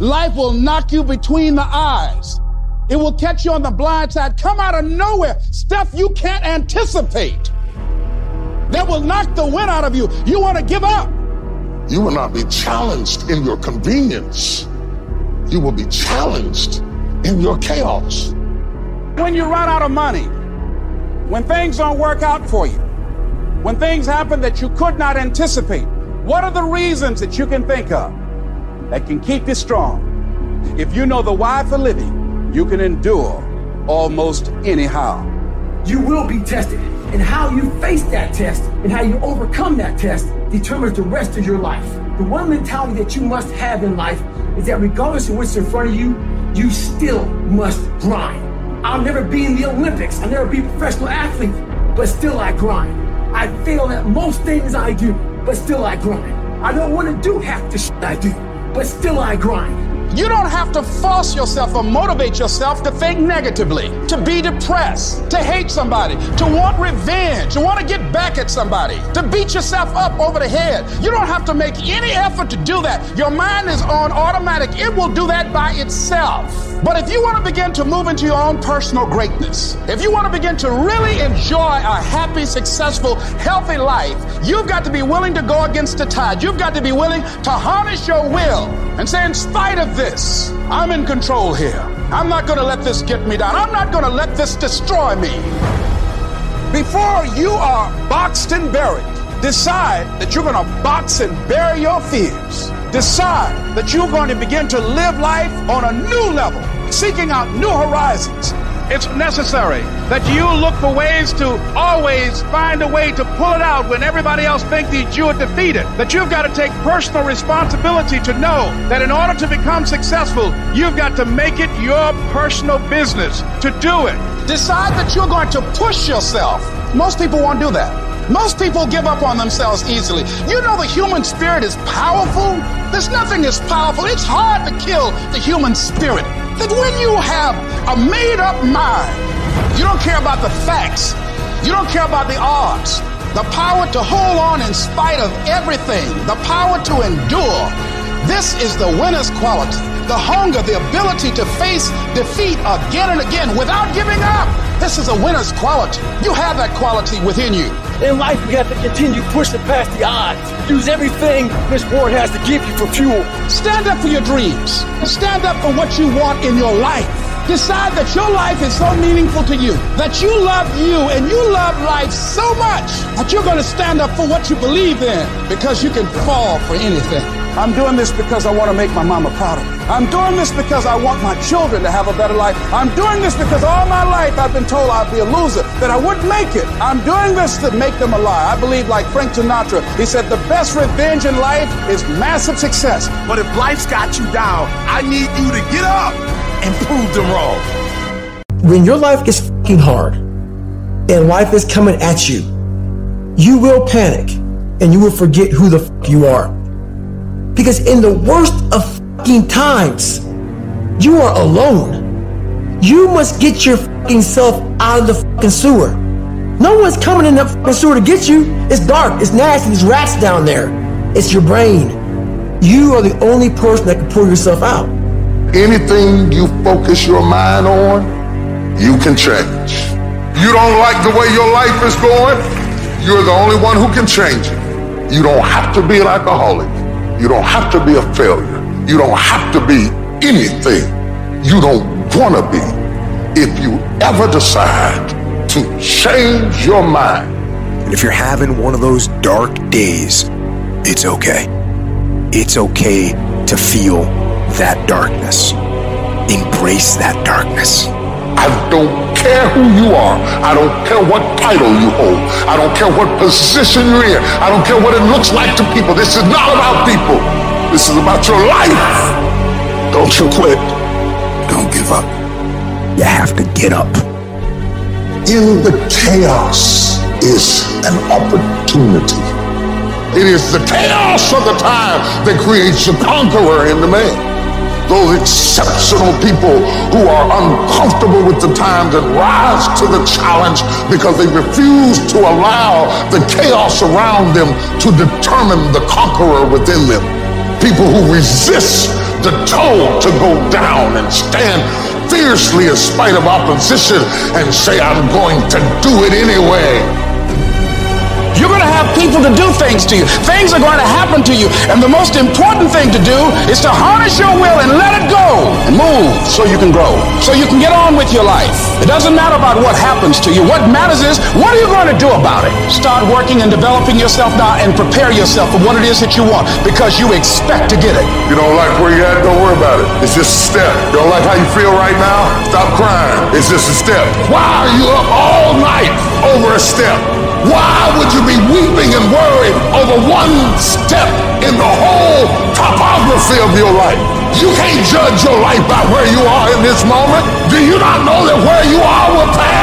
Life will knock you between the eyes. It will catch you on the blind side, come out of nowhere, stuff you can't anticipate. That will knock the wind out of you. You want to give up. You will not be challenged in your convenience. You will be challenged in your chaos. When you run out of money, when things don't work out for you, when things happen that you could not anticipate, what are the reasons that you can think of that can keep you strong? If you know the why for living, you can endure almost anyhow. You will be tested, and how you face that test and how you overcome that test determines the rest of your life. The one mentality that you must have in life is that regardless of what's in front of you, you still must grind. I'll never be in the Olympics. I'll never be a professional athlete, but still I grind. I fail at most things I do, but still I grind. I don't want to do half the shit I do, but still I grind. You don't have to force yourself or motivate yourself to think negatively, to be depressed, to hate somebody, to want revenge, to want to get back at somebody, to beat yourself up over the head. You don't have to make any effort to do that. Your mind is on automatic, it will do that by itself. But if you want to begin to move into your own personal greatness, if you want to begin to really enjoy a happy, successful, healthy life, you've got to be willing to go against the tide. You've got to be willing to harness your will and say, in spite of this, I'm in control here. I'm not going to let this get me down. I'm not going to let this destroy me. Before you are boxed and buried, decide that you're going to box and bury your fears. Decide that you're going to begin to live life on a new level, seeking out new horizons. It's necessary that you look for ways to always find a way to pull it out when everybody else thinks that you are defeated. That you've got to take personal responsibility to know that in order to become successful, you've got to make it your personal business to do it. Decide that you're going to push yourself. Most people won't do that. Most people give up on themselves easily. You know the human spirit is powerful. There's nothing as powerful. It's hard to kill the human spirit. That when you have a made up mind, you don't care about the facts, you don't care about the odds, the power to hold on in spite of everything, the power to endure. This is the winner's quality. The hunger, the ability to face defeat again and again without giving up. This is a winner's quality. You have that quality within you. In life, we have to continue pushing past the odds. Use everything this world has to give you for fuel. Stand up for your dreams. Stand up for what you want in your life. Decide that your life is so meaningful to you, that you love you and you love life so much that you're going to stand up for what you believe in because you can fall for anything. I'm doing this because I want to make my mama proud of me. I'm doing this because I want my children to have a better life. I'm doing this because all my life I've been told I'd be a loser, that I wouldn't make it. I'm doing this to make them a. I believe, like Frank Sinatra, he said, the best revenge in life is massive success. But if life's got you down, I need you to get up and prove them wrong. When your life gets fucking hard and life is coming at you, you will panic and you will forget who the fuck you are. Because in the worst of times, you are alone. You must get your fucking self out of the fucking sewer. No one's coming in that sewer to get you. It's dark, it's nasty, there's rats down there. It's your brain. You are the only person that can pull yourself out. Anything you focus your mind on, you can change. You don't like the way your life is going, you're the only one who can change it. You don't have to be an alcoholic. You don't have to be a failure. You don't have to be anything you don't want to be. If you ever decide to change your mind, And if you're having one of those dark days, it's okay. It's okay to feel that darkness. Embrace that darkness. I don't care who you are. I don't care what title you hold. I don't care what position you're in. I don't care what it looks like to people. This is not about people. This is about your life. Don't you quit. Don't give up. You have to get up. In the chaos is an opportunity. It is the chaos of the time that creates the conqueror in the man. Those exceptional people who are uncomfortable with the times and rise to the challenge because they refuse to allow the chaos around them to determine the conqueror within them. People who resist the toll to go down and stand fiercely in spite of opposition and say, I'm going to do it anyway. You're going to have people to do things to you. Things are going to happen to you. And the most important thing to do is to harness your will and let it go and move so you can grow, so you can get on with your life. It doesn't matter about what happens to you. What matters is what are you going to do about it? Start working and developing yourself now and prepare yourself for what it is that you want because you expect to get it. You don't like where you're at, don't worry about it. It's just a step. You don't like how you feel right now? Stop crying. It's just a step. Why are you up all night over a step? Why would you be weeping and worried over one step in the whole topography of your life? You can't judge your life by where you are in this moment. Do you not know that where you are will pass?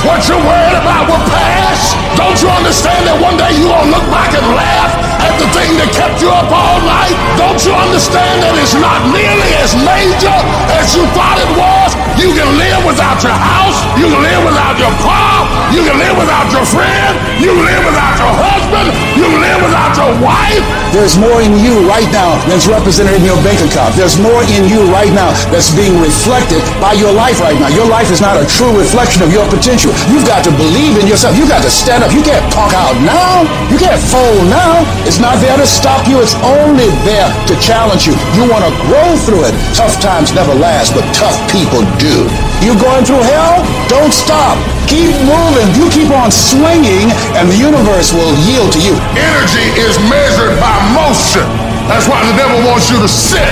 What you're worried about will pass? Don't you understand that one day you're going to look back and laugh at the thing that kept you up all night? Don't you understand that it's not nearly as major as you thought it was? You can live without your house. You can live without your car. You can live without your friend. You can live without your husband. You can live without your wife. There's more in you right now than's represented in your bank account. There's more in you right now that's being reflected by your life right now. Your life is not a true reflection of your potential. You've got to believe in yourself. You've got to stand up. You can't punk out now. You can't fold now. It's not there to stop you. It's only there to challenge you. You want to grow through it. Tough times never last, but tough people do. You going through hell? Don't stop. Keep moving. You keep on swinging, and the universe will yield to you. Energy is measured by motion. That's why the devil wants you to sit,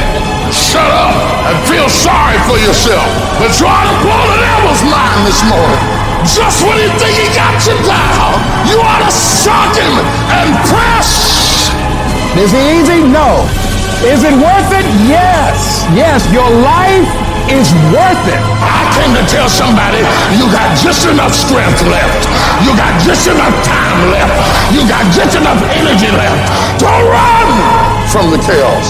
shut up, and feel sorry for yourself. But try to blow the devil's mind this morning. Just when you think he got you down, you ought to shock him and press. Is it easy? No. Is it worth it? Yes. Yes, your life is worth it. I came to tell somebody you got just enough strength left. You got just enough time left. You got just enough energy left to run from the chaos.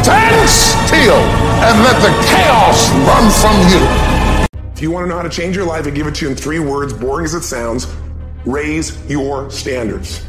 Stand still and let the chaos run from you. If you want to know how to change your life, I give it to you in three words, boring as it sounds raise your standards.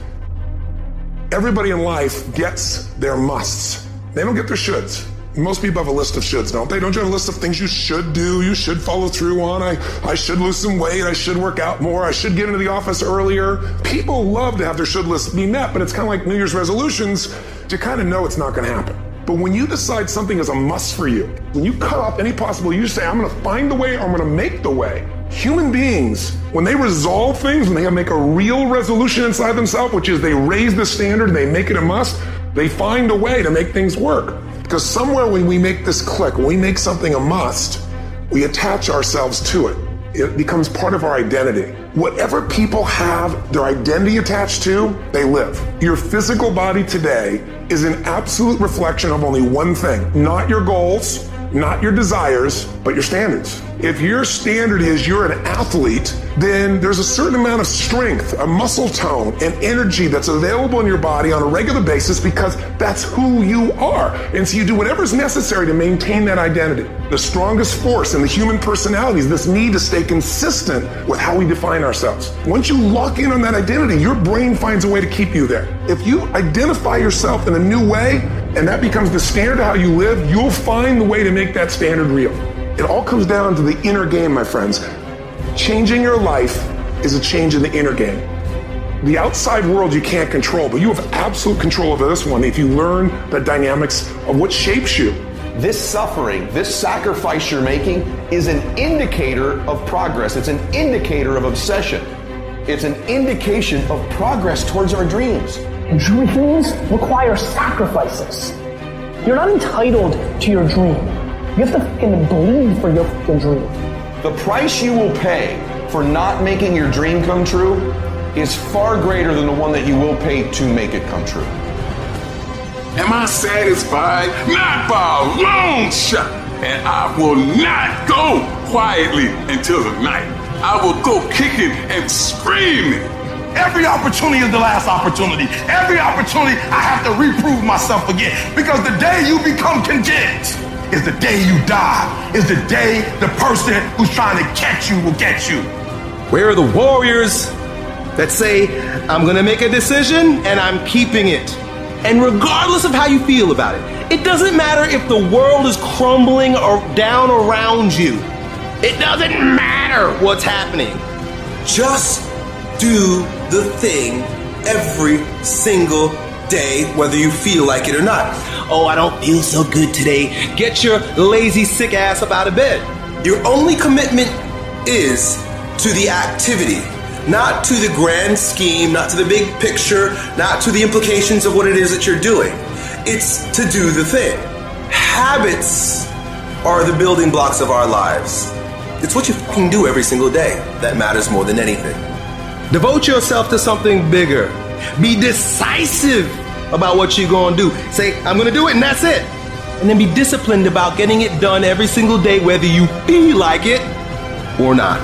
Everybody in life gets their musts, they don't get their shoulds. Most people have a list of shoulds, don't they? Don't you have a list of things you should do, you should follow through on? I, I should lose some weight, I should work out more, I should get into the office earlier. People love to have their should list be met, but it's kind of like New Year's resolutions to kind of know it's not going to happen. But when you decide something is a must for you, when you cut off any possible, you say, I'm going to find the way I'm going to make the way. Human beings, when they resolve things, when they make a real resolution inside themselves, which is they raise the standard, they make it a must, they find a way to make things work. Because somewhere when we make this click, when we make something a must, we attach ourselves to it. It becomes part of our identity. Whatever people have their identity attached to, they live. Your physical body today is an absolute reflection of only one thing not your goals, not your desires, but your standards. If your standard is you're an athlete, then there's a certain amount of strength, a muscle tone, and energy that's available in your body on a regular basis because that's who you are. And so you do whatever's necessary to maintain that identity. The strongest force in the human personality is this need to stay consistent with how we define ourselves. Once you lock in on that identity, your brain finds a way to keep you there. If you identify yourself in a new way, and that becomes the standard of how you live, you'll find the way to make that standard real. It all comes down to the inner game, my friends. Changing your life is a change in the inner game. The outside world you can't control, but you have absolute control over this one if you learn the dynamics of what shapes you. This suffering, this sacrifice you're making is an indicator of progress. It's an indicator of obsession. It's an indication of progress towards our dreams. Dreams require sacrifices. You're not entitled to your dream. You have to fucking bleed for your fucking dream. The price you will pay for not making your dream come true is far greater than the one that you will pay to make it come true. Am I satisfied? Not by a long shot. And I will not go quietly until the night. I will go kicking and screaming. Every opportunity is the last opportunity. Every opportunity I have to reprove myself again. Because the day you become content is the day you die. Is the day the person who's trying to catch you will get you. Where are the warriors that say, I'm gonna make a decision and I'm keeping it? And regardless of how you feel about it, it doesn't matter if the world is crumbling or down around you. It doesn't matter what's happening. Just do the thing every single day, whether you feel like it or not. Oh, I don't feel so good today. Get your lazy, sick ass up out of bed. Your only commitment is to the activity, not to the grand scheme, not to the big picture, not to the implications of what it is that you're doing. It's to do the thing. Habits are the building blocks of our lives. It's what you fucking do every single day that matters more than anything. Devote yourself to something bigger. Be decisive about what you're gonna do. Say, I'm gonna do it, and that's it. And then be disciplined about getting it done every single day, whether you feel like it or not.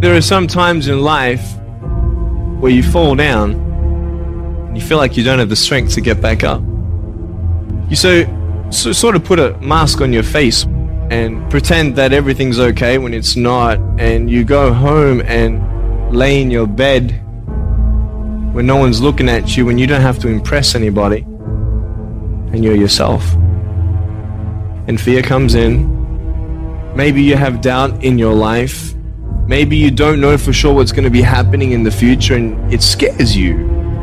There are some times in life where you fall down and you feel like you don't have the strength to get back up. You so, so sort of put a mask on your face and pretend that everything's okay when it's not, and you go home and lay in your bed when no one's looking at you, when you don't have to impress anybody, and you're yourself. And fear comes in. Maybe you have doubt in your life. Maybe you don't know for sure what's going to be happening in the future and it scares you.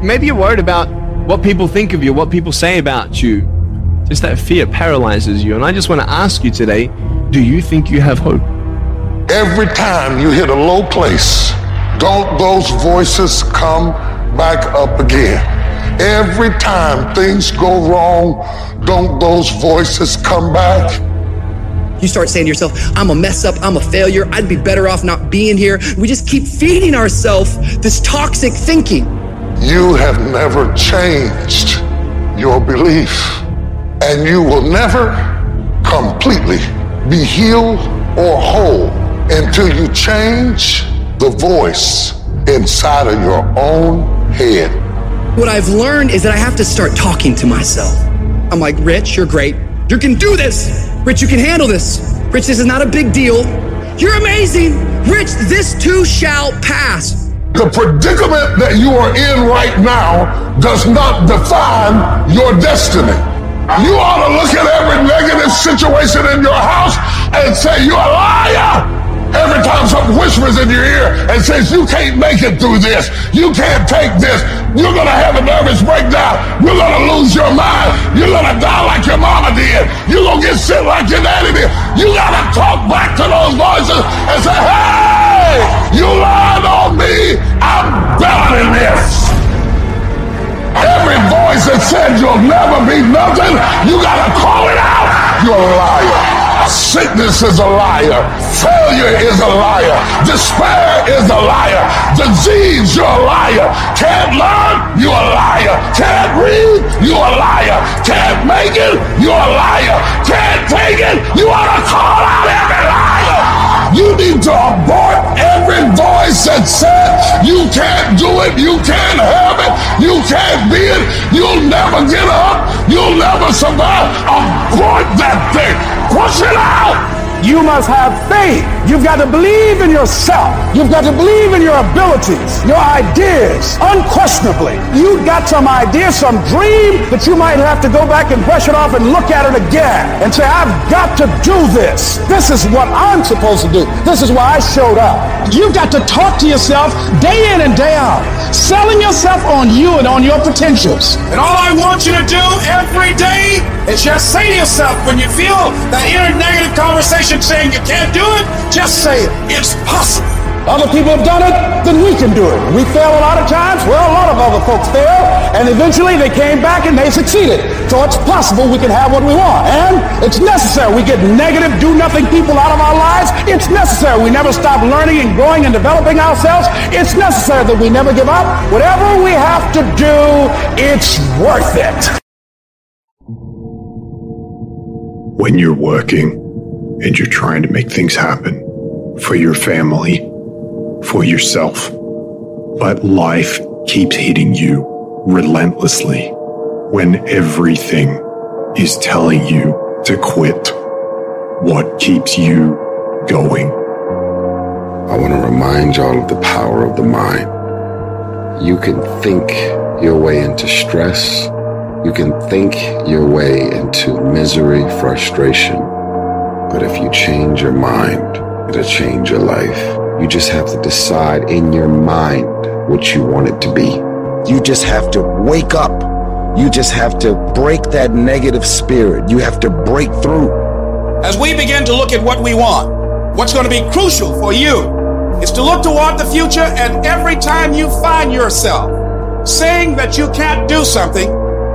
Maybe you're worried about what people think of you, what people say about you. Just that fear paralyzes you. And I just want to ask you today do you think you have hope? Every time you hit a low place, don't those voices come back up again? Every time things go wrong, don't those voices come back? You start saying to yourself, I'm a mess up, I'm a failure, I'd be better off not being here. We just keep feeding ourselves this toxic thinking. You have never changed your belief, and you will never completely be healed or whole until you change the voice inside of your own head. What I've learned is that I have to start talking to myself. I'm like, Rich, you're great. You can do this. Rich, you can handle this. Rich, this is not a big deal. You're amazing. Rich, this too shall pass. The predicament that you are in right now does not define your destiny. You ought to look at every negative situation in your house and say, You're a liar. Every time something whispers in your ear and says, You can't make it through this, you can't take this, you're gonna have a nervous breakdown, you're gonna lose your mind, you're gonna die like your mama did, you're gonna get sick like your daddy did. You gotta talk back to those voices and say, Hey, you lied on me, I'm better than this. Voice that said you'll never be nothing, you gotta call it out. You're a liar. Sickness is a liar. Failure is a liar. Despair is a liar. Disease, you're a liar. Can't learn, you're a liar. Can't read, you're a liar. Can't make it, you're a liar. Can't take it, you ought to call out every liar. You need to abort every voice that said you can't do it, you can't have it, you can't be it, you'll never get up, you'll never survive. Abort that thing. Push it out. You must have faith. You've got to believe in yourself. You've got to believe in your abilities, your ideas, unquestionably. You've got some idea, some dream that you might have to go back and brush it off and look at it again and say, I've got to do this. This is what I'm supposed to do. This is why I showed up. You've got to talk to yourself day in and day out, selling yourself on you and on your potentials. And all I want you to do every day is just say to yourself when you feel that inner negative conversation saying you can't do it, just say it. It's possible. Other people have done it, then we can do it. We fail a lot of times. Well, a lot of other folks fail, and eventually they came back and they succeeded. So it's possible we can have what we want. And it's necessary. We get negative, do nothing people out of our lives. It's necessary. We never stop learning and growing and developing ourselves. It's necessary that we never give up. Whatever we have to do, it's worth it. When you're working and you're trying to make things happen for your family, for yourself, but life keeps hitting you relentlessly when everything is telling you to quit. What keeps you going? I want to remind y'all of the power of the mind. You can think your way into stress. You can think your way into misery, frustration. But if you change your mind, it'll change your life. You just have to decide in your mind what you want it to be. You just have to wake up. You just have to break that negative spirit. You have to break through. As we begin to look at what we want, what's going to be crucial for you is to look toward the future and every time you find yourself saying that you can't do something,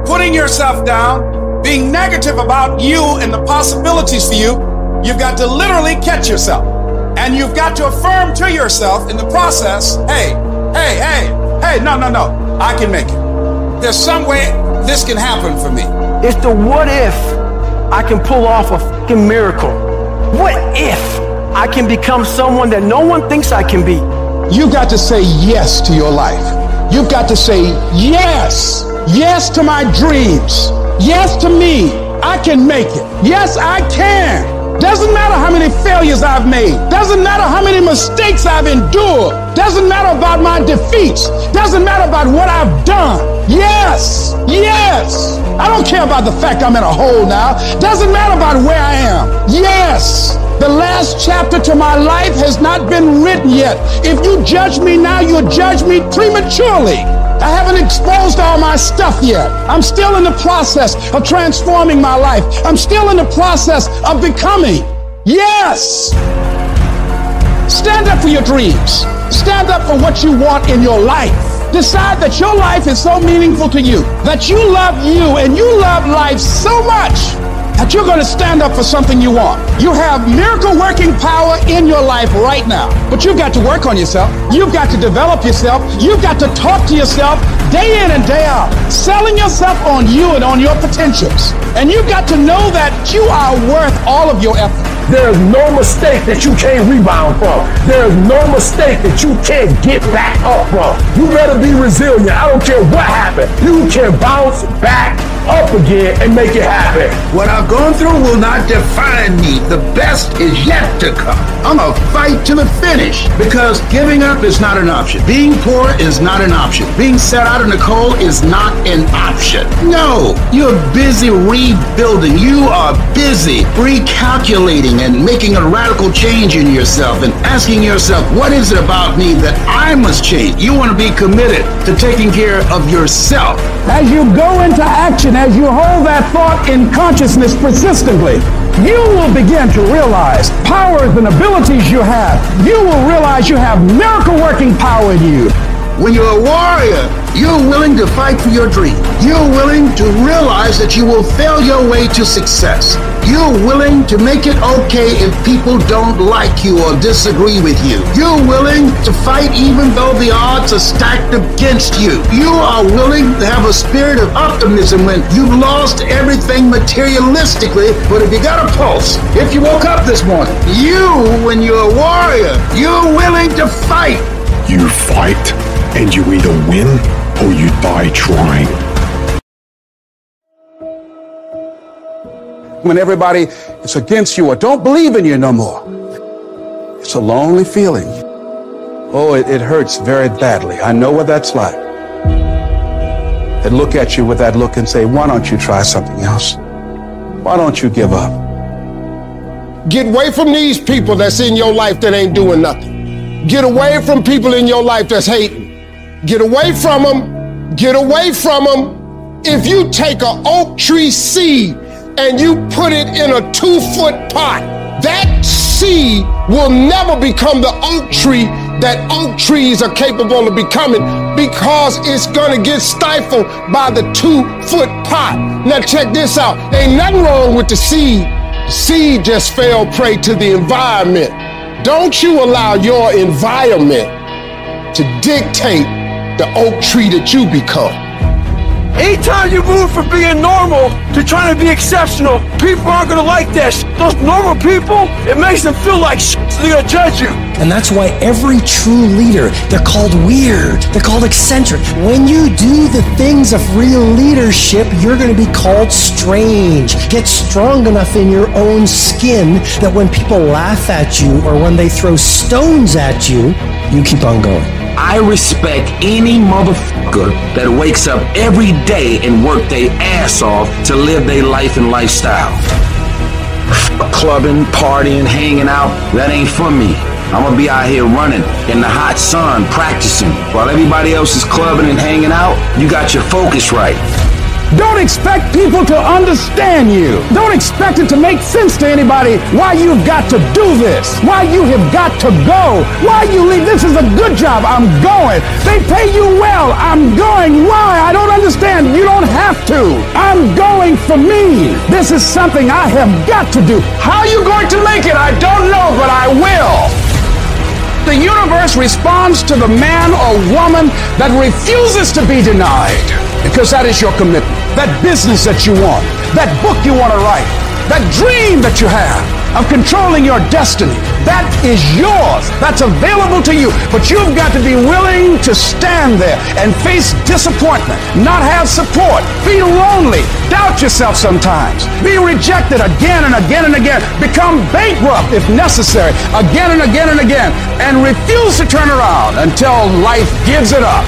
putting yourself down, being negative about you and the possibilities for you, you've got to literally catch yourself. And you've got to affirm to yourself in the process, hey, hey, hey, hey, no, no, no, I can make it. There's some way this can happen for me. It's the what if I can pull off a fucking miracle. What if I can become someone that no one thinks I can be? You've got to say yes to your life. You've got to say yes. Yes to my dreams. Yes to me. I can make it. Yes, I can. Doesn't matter how many failures I've made. Doesn't matter how many mistakes I've endured. Doesn't matter about my defeats. Doesn't matter about what I've done. Yes, yes. I don't care about the fact I'm in a hole now. Doesn't matter about where I am. Yes. The last chapter to my life has not been written yet. If you judge me now, you'll judge me prematurely. I haven't exposed all my stuff yet. I'm still in the process of transforming my life. I'm still in the process of becoming. Yes! Stand up for your dreams. Stand up for what you want in your life. Decide that your life is so meaningful to you, that you love you and you love life so much that you're going to stand up for something you want. You have miracle working power in your life right now, but you've got to work on yourself. You've got to develop yourself. You've got to talk to yourself day in and day out, selling yourself on you and on your potentials. And you've got to know that you are worth all of your effort. There is no mistake that you can't rebound from. There is no mistake that you can't get back up from. You better be resilient. I don't care what happened. You can bounce back up again and make it happen. What I've gone through will not define me. The best is yet to come. I'm a fight to the finish because giving up is not an option. Being poor is not an option. Being set out in the cold is not an option. No, you're busy rebuilding. You are busy recalculating and making a radical change in yourself and asking yourself, what is it about me that I must change? You want to be committed to taking care of yourself. As you go into action, as you hold that thought in consciousness persistently, you will begin to realize powers and abilities you have. You will realize you have miracle working power in you. When you're a warrior, you're willing to fight for your dream. You're willing to realize that you will fail your way to success. You're willing to make it okay if people don't like you or disagree with you. You're willing to fight even though the odds are stacked against you. You are willing to have a spirit of optimism when you've lost everything materialistically, but if you got a pulse, if you woke up this morning, you, when you're a warrior, you're willing to fight. You fight and you either win or you die trying. When everybody is against you or don't believe in you no more, it's a lonely feeling. Oh, it, it hurts very badly. I know what that's like. They look at you with that look and say, why don't you try something else? Why don't you give up? Get away from these people that's in your life that ain't doing nothing. Get away from people in your life that's hating. Get away from them. Get away from them. If you take an oak tree seed and you put it in a two foot pot, that seed will never become the oak tree that oak trees are capable of becoming because it's gonna get stifled by the two foot pot. Now check this out. Ain't nothing wrong with the seed. The seed just fell prey to the environment. Don't you allow your environment to dictate the oak tree that you become. Anytime you move from being normal to trying to be exceptional, people aren't gonna like that. Shit. Those normal people, it makes them feel like shit, so they're gonna judge you. And that's why every true leader, they're called weird. They're called eccentric. When you do the things of real leadership, you're going to be called strange. Get strong enough in your own skin that when people laugh at you or when they throw stones at you, you keep on going. I respect any motherfucker that wakes up every day and work their ass off to live their life and lifestyle. Clubbing, partying, hanging out, that ain't for me. I'm gonna be out here running in the hot sun, practicing. While everybody else is clubbing and hanging out, you got your focus right. Don't expect people to understand you. Don't expect it to make sense to anybody why you've got to do this, why you have got to go, why you leave. This is a good job. I'm going. They pay you well. I'm going. Why? I don't understand. You don't have to. I'm going for me. This is something I have got to do. How are you going to make it? I don't know, but I will. The universe responds to the man or woman that refuses to be denied because that is your commitment. That business that you want, that book you want to write, that dream that you have of controlling your destiny, that is yours. That's available to you. But you've got to be willing to stand there and face disappointment, not have support, be lonely, doubt yourself sometimes, be rejected again and again and again, become bankrupt if necessary, again and again and again, and refuse to turn around until life gives it up.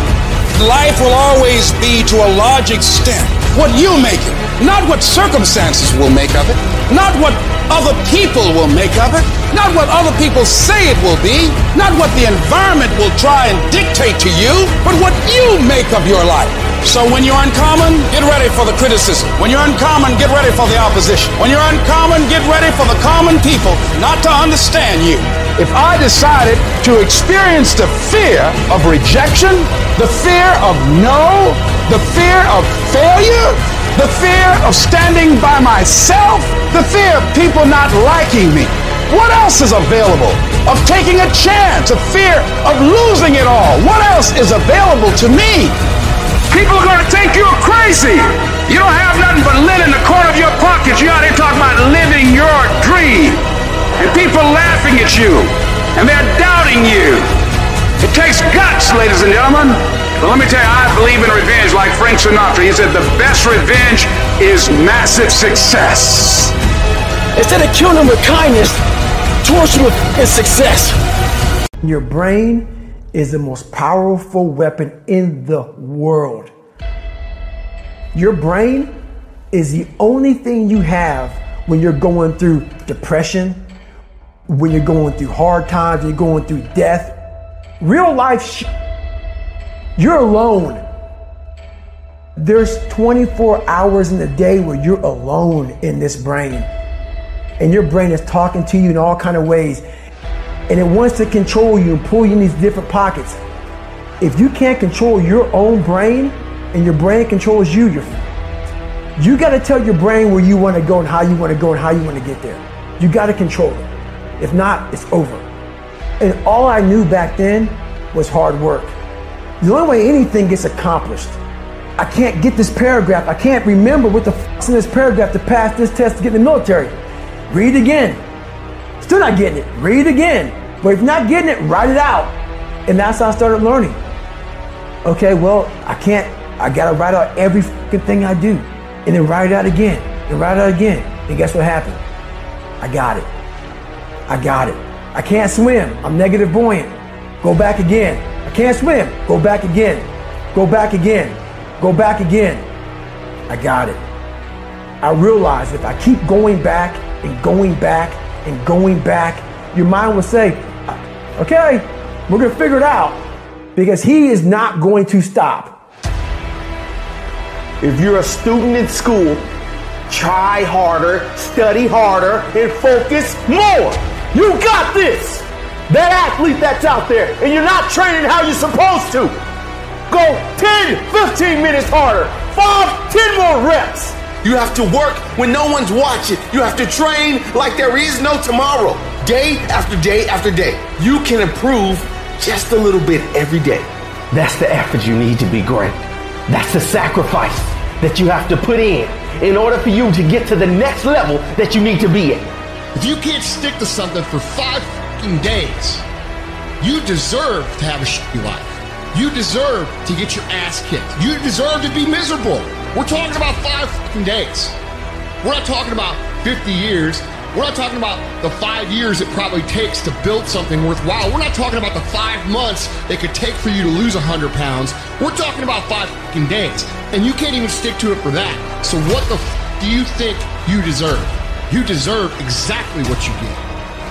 Life will always be to a large extent what you make it, not what circumstances will make of it, not what other people will make of it, not what other people say it will be, not what the environment will try and dictate to you, but what you make of your life. So when you're uncommon, get ready for the criticism. When you're uncommon, get ready for the opposition. When you're uncommon, get ready for the common people not to understand you. If I decided to experience the fear of rejection, the fear of no, the fear of failure, the fear of standing by myself, the fear of people not liking me, what else is available? Of taking a chance, a fear of losing it all. What else is available to me? People are going to think you're crazy. You don't have nothing but lint in the corner of your pocket. You out here talking about living your dream. And people laughing at you. And they're doubting you. It takes guts, ladies and gentlemen. But let me tell you, I believe in revenge like Frank Sinatra. He said the best revenge is massive success. Instead of killing them with kindness, torture with success. Your brain is the most powerful weapon in the world. Your brain is the only thing you have when you're going through depression, when you're going through hard times, you're going through death. Real life, sh- you're alone. There's 24 hours in a day where you're alone in this brain. And your brain is talking to you in all kind of ways. And it wants to control you and pull you in these different pockets. If you can't control your own brain and your brain controls you, you're you got to tell your brain where you want to go and how you want to go and how you want to get there. You got to control it. If not, it's over. And all I knew back then was hard work. The only way anything gets accomplished, I can't get this paragraph. I can't remember what the fuck's in this paragraph to pass this test to get in the military. Read again. Still not getting it. Read again. But if you're not getting it, write it out. And that's how I started learning. Okay, well, I can't, I gotta write out every thing I do. And then write it out again. And write it out again. And guess what happened? I got it. I got it. I can't swim. I'm negative buoyant. Go back again. I can't swim. Go back again. Go back again. Go back again. I got it. I realized if I keep going back and going back and going back, your mind will say, okay, we're going to figure it out because he is not going to stop. If you're a student in school, try harder, study harder, and focus more. You got this. That athlete that's out there, and you're not training how you're supposed to. Go 10, 15 minutes harder, 5, 10 more reps. You have to work when no one's watching. You have to train like there is no tomorrow. Day after day after day. You can improve just a little bit every day. That's the effort you need to be great. That's the sacrifice that you have to put in in order for you to get to the next level that you need to be at. If you can't stick to something for five days, you deserve to have a shitty life. You deserve to get your ass kicked. You deserve to be miserable. We're talking about five days. We're not talking about 50 years We're not talking about the five years it probably takes to build something worthwhile. We're not talking about the five months it could take for you to lose 100 pounds. We're talking about five fucking days. And you can't even stick to it for that. So what the f- do you think you deserve? You deserve exactly what you get.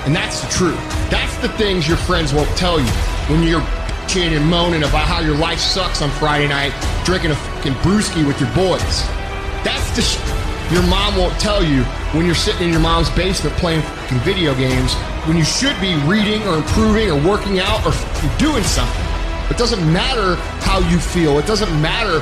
And that's the truth. That's the things your friends won't tell you when you're bitching and moaning about how your life sucks on Friday night, drinking a fucking brewski with your boys. That's the sh- your mom won't tell you when you're sitting in your mom's basement playing video games when you should be reading or improving or working out or doing something. It doesn't matter how you feel. It doesn't matter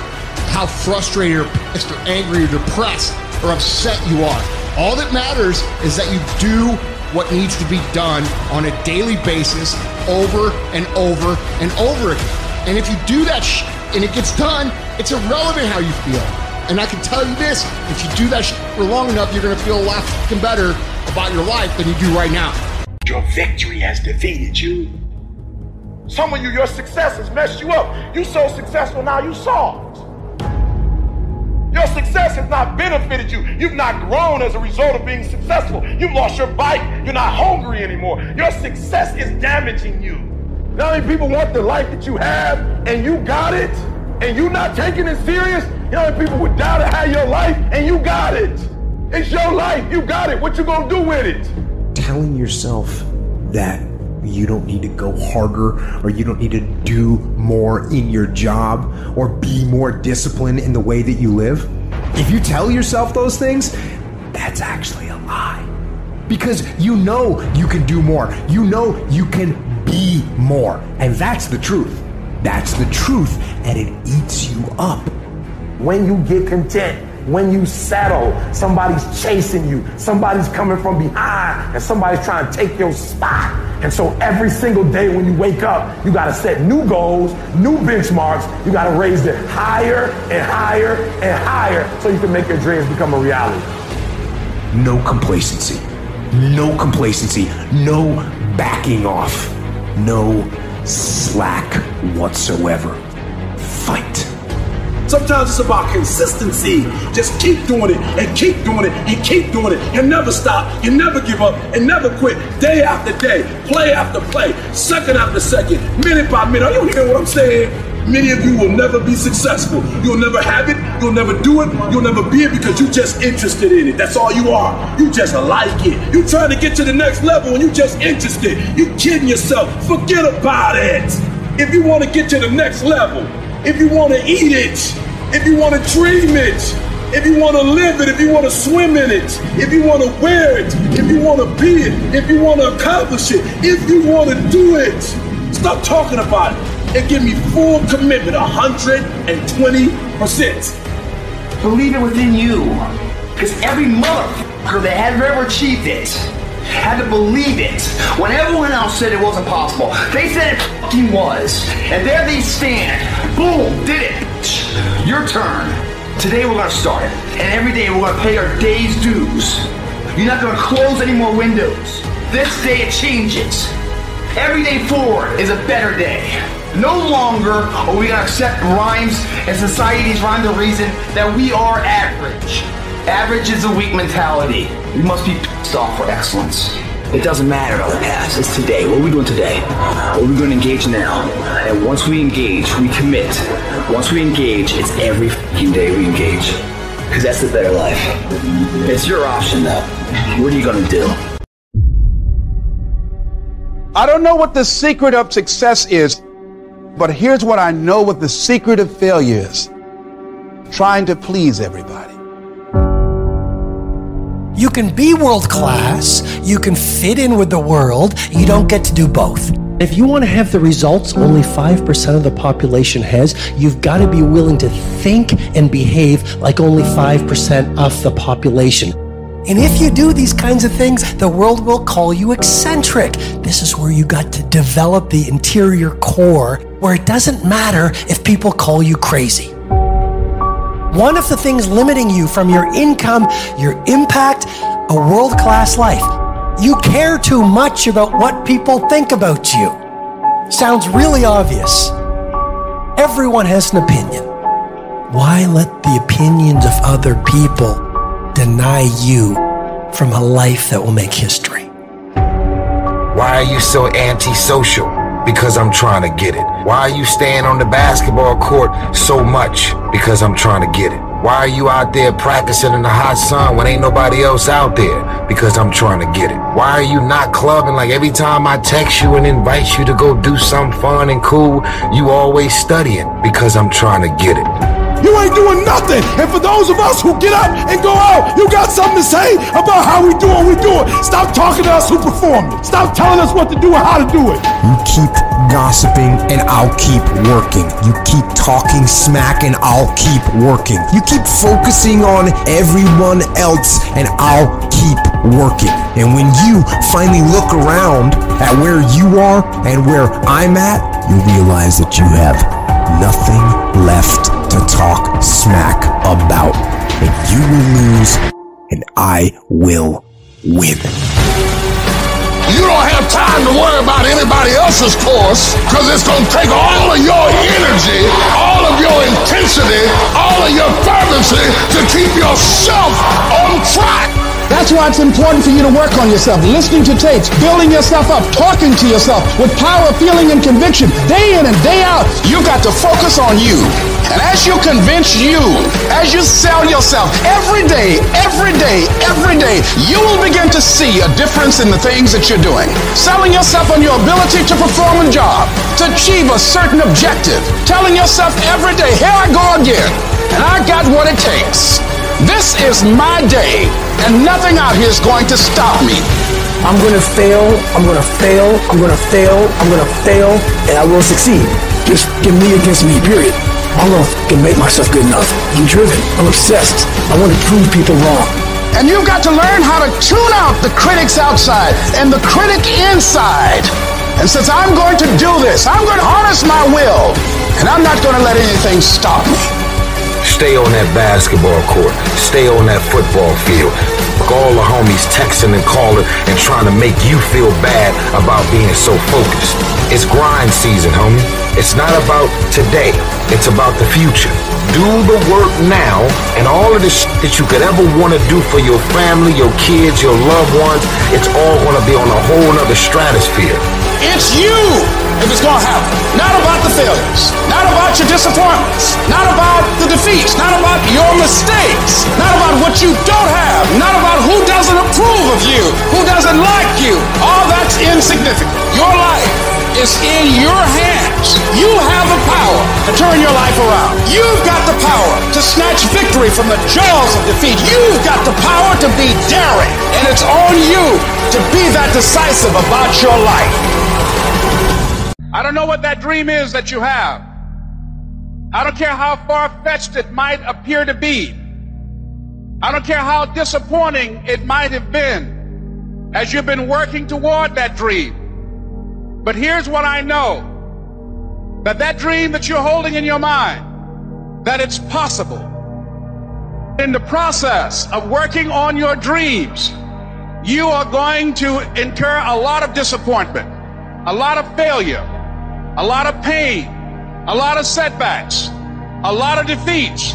how frustrated or pissed or angry or depressed or upset you are. All that matters is that you do what needs to be done on a daily basis over and over and over again. And if you do that sh- and it gets done, it's irrelevant how you feel. And I can tell you this, if you do that sh- for long enough, you're gonna feel a lot fucking better about your life than you do right now. Your victory has defeated you. Some of you, your success has messed you up. You so successful now, you soft. Your success has not benefited you. You've not grown as a result of being successful. You've lost your bite. You're not hungry anymore. Your success is damaging you. Now many people want the life that you have and you got it and you not taking it serious. You know people would die to have your life and you got it. It's your life. You got it. What you gonna do with it? telling yourself that you don't need to go harder or you don't need to do more in your job or be more disciplined in the way that you live, if you tell yourself those things, that's actually a lie. Because you know you can do more. You know you can be more. And that's the truth. That's the truth. And it eats you up. When you get content, when you settle, somebody's chasing you, somebody's coming from behind, and somebody's trying to take your spot. And so every single day when you wake up, you got to set new goals, new benchmarks. You got to raise it higher and higher and higher so you can make your dreams become a reality. No complacency. No complacency. No backing off. No slack whatsoever. Fight. Sometimes it's about consistency. Just keep doing it and keep doing it and keep doing it and never stop. You never give up and never quit. Day after day, play after play, second after second, minute by minute. Are you hearing what I'm saying? Many of you will never be successful. You'll never have it. You'll never do it. You'll never be it because you're just interested in it. That's all you are. You just like it. You're trying to get to the next level and you're just interested. You're kidding yourself. Forget about it. If you want to get to the next level, if you want to eat it, if you want to dream it, if you want to live it, if you want to swim in it, if you want to wear it, if you want to be it, if you want to accomplish it, if you want to do it, stop talking about it and give me full commitment, 120%. Believe it within you. Because every motherfucker that had ever achieved it had to believe it when everyone else said it wasn't possible. They said it fucking was. And there they stand. Boom, did it. Your turn. Today we're gonna start it. And every day we're gonna pay our day's dues. You're not gonna close any more windows. This day it changes. Every day forward is a better day. No longer are we gonna accept rhymes and society's rhyme the reason that we are average. Average is a weak mentality. We must be pissed off for excellence. It doesn't matter about the past. It's today. What are we doing today? What are we going to engage now? And once we engage, we commit. Once we engage, it's every day we engage. Because that's the better life. It's your option, though. What are you going to do? I don't know what the secret of success is, but here's what I know what the secret of failure is trying to please everybody. You can be world class, you can fit in with the world, you don't get to do both. If you want to have the results only 5% of the population has, you've got to be willing to think and behave like only 5% of the population. And if you do these kinds of things, the world will call you eccentric. This is where you got to develop the interior core where it doesn't matter if people call you crazy. One of the things limiting you from your income, your impact, a world class life. You care too much about what people think about you. Sounds really obvious. Everyone has an opinion. Why let the opinions of other people deny you from a life that will make history. Why are you so antisocial? Because I'm trying to get it. Why are you staying on the basketball court so much? Because I'm trying to get it. Why are you out there practicing in the hot sun when ain't nobody else out there? Because I'm trying to get it. Why are you not clubbing like every time I text you and invite you to go do something fun and cool, you always studying? Because I'm trying to get it. You ain't doing nothing. And for those of us who get up and go out, you got something to say about how we do what we do. Stop talking to us who perform it. Stop telling us what to do and how to do it. You keep gossiping and I'll keep working. You keep talking smack and I'll keep working. You keep focusing on everyone else and I'll keep working. And when you finally look around at where you are and where I'm at, you realize that you have nothing left to talk smack about. And you will lose and I will win. You don't have time to worry about anybody else's course because it's going to take all of your energy, all of your intensity, all of your fervency to keep yourself on track. That's why it's important for you to work on yourself, listening to tapes, building yourself up, talking to yourself with power, feeling, and conviction, day in and day out. You got to focus on you. And as you convince you, as you sell yourself every day, every day, every day, you will begin to see a difference in the things that you're doing. Selling yourself on your ability to perform a job, to achieve a certain objective. Telling yourself every day, here I go again, and I got what it takes. This is my day, and nothing out here is going to stop me. I'm gonna fail, I'm gonna fail, I'm gonna fail, I'm gonna fail, and I will succeed. Just give me against me, period. I'm gonna fucking make myself good enough. I'm driven, I'm obsessed. I want to prove people wrong. And you've got to learn how to tune out the critics outside and the critic inside. And since I'm going to do this, I'm going to harness my will, and I'm not going to let anything stop me. Stay on that basketball court. Stay on that football field. All the homies texting and calling and trying to make you feel bad about being so focused. It's grind season, homie. It's not about today. It's about the future. Do the work now and all of shit that you could ever want to do for your family, your kids, your loved ones, it's all going to be on a whole nother stratosphere. It's you if it's going to happen. Not about the failures, not about your disappointments, not about the defeats, not about your mistakes, not about what you don't have, not about who doesn't approve of you, who doesn't like you. All that's insignificant. Your life is in your hands. You have the power to turn your life around. You've got the power to snatch victory from the jaws of defeat. You've got the power to be daring. And it's on you to be that decisive about your life. I don't know what that dream is that you have. I don't care how far fetched it might appear to be. I don't care how disappointing it might have been as you've been working toward that dream. But here's what I know that that dream that you're holding in your mind, that it's possible. In the process of working on your dreams, you are going to incur a lot of disappointment, a lot of failure, a lot of pain, a lot of setbacks, a lot of defeats.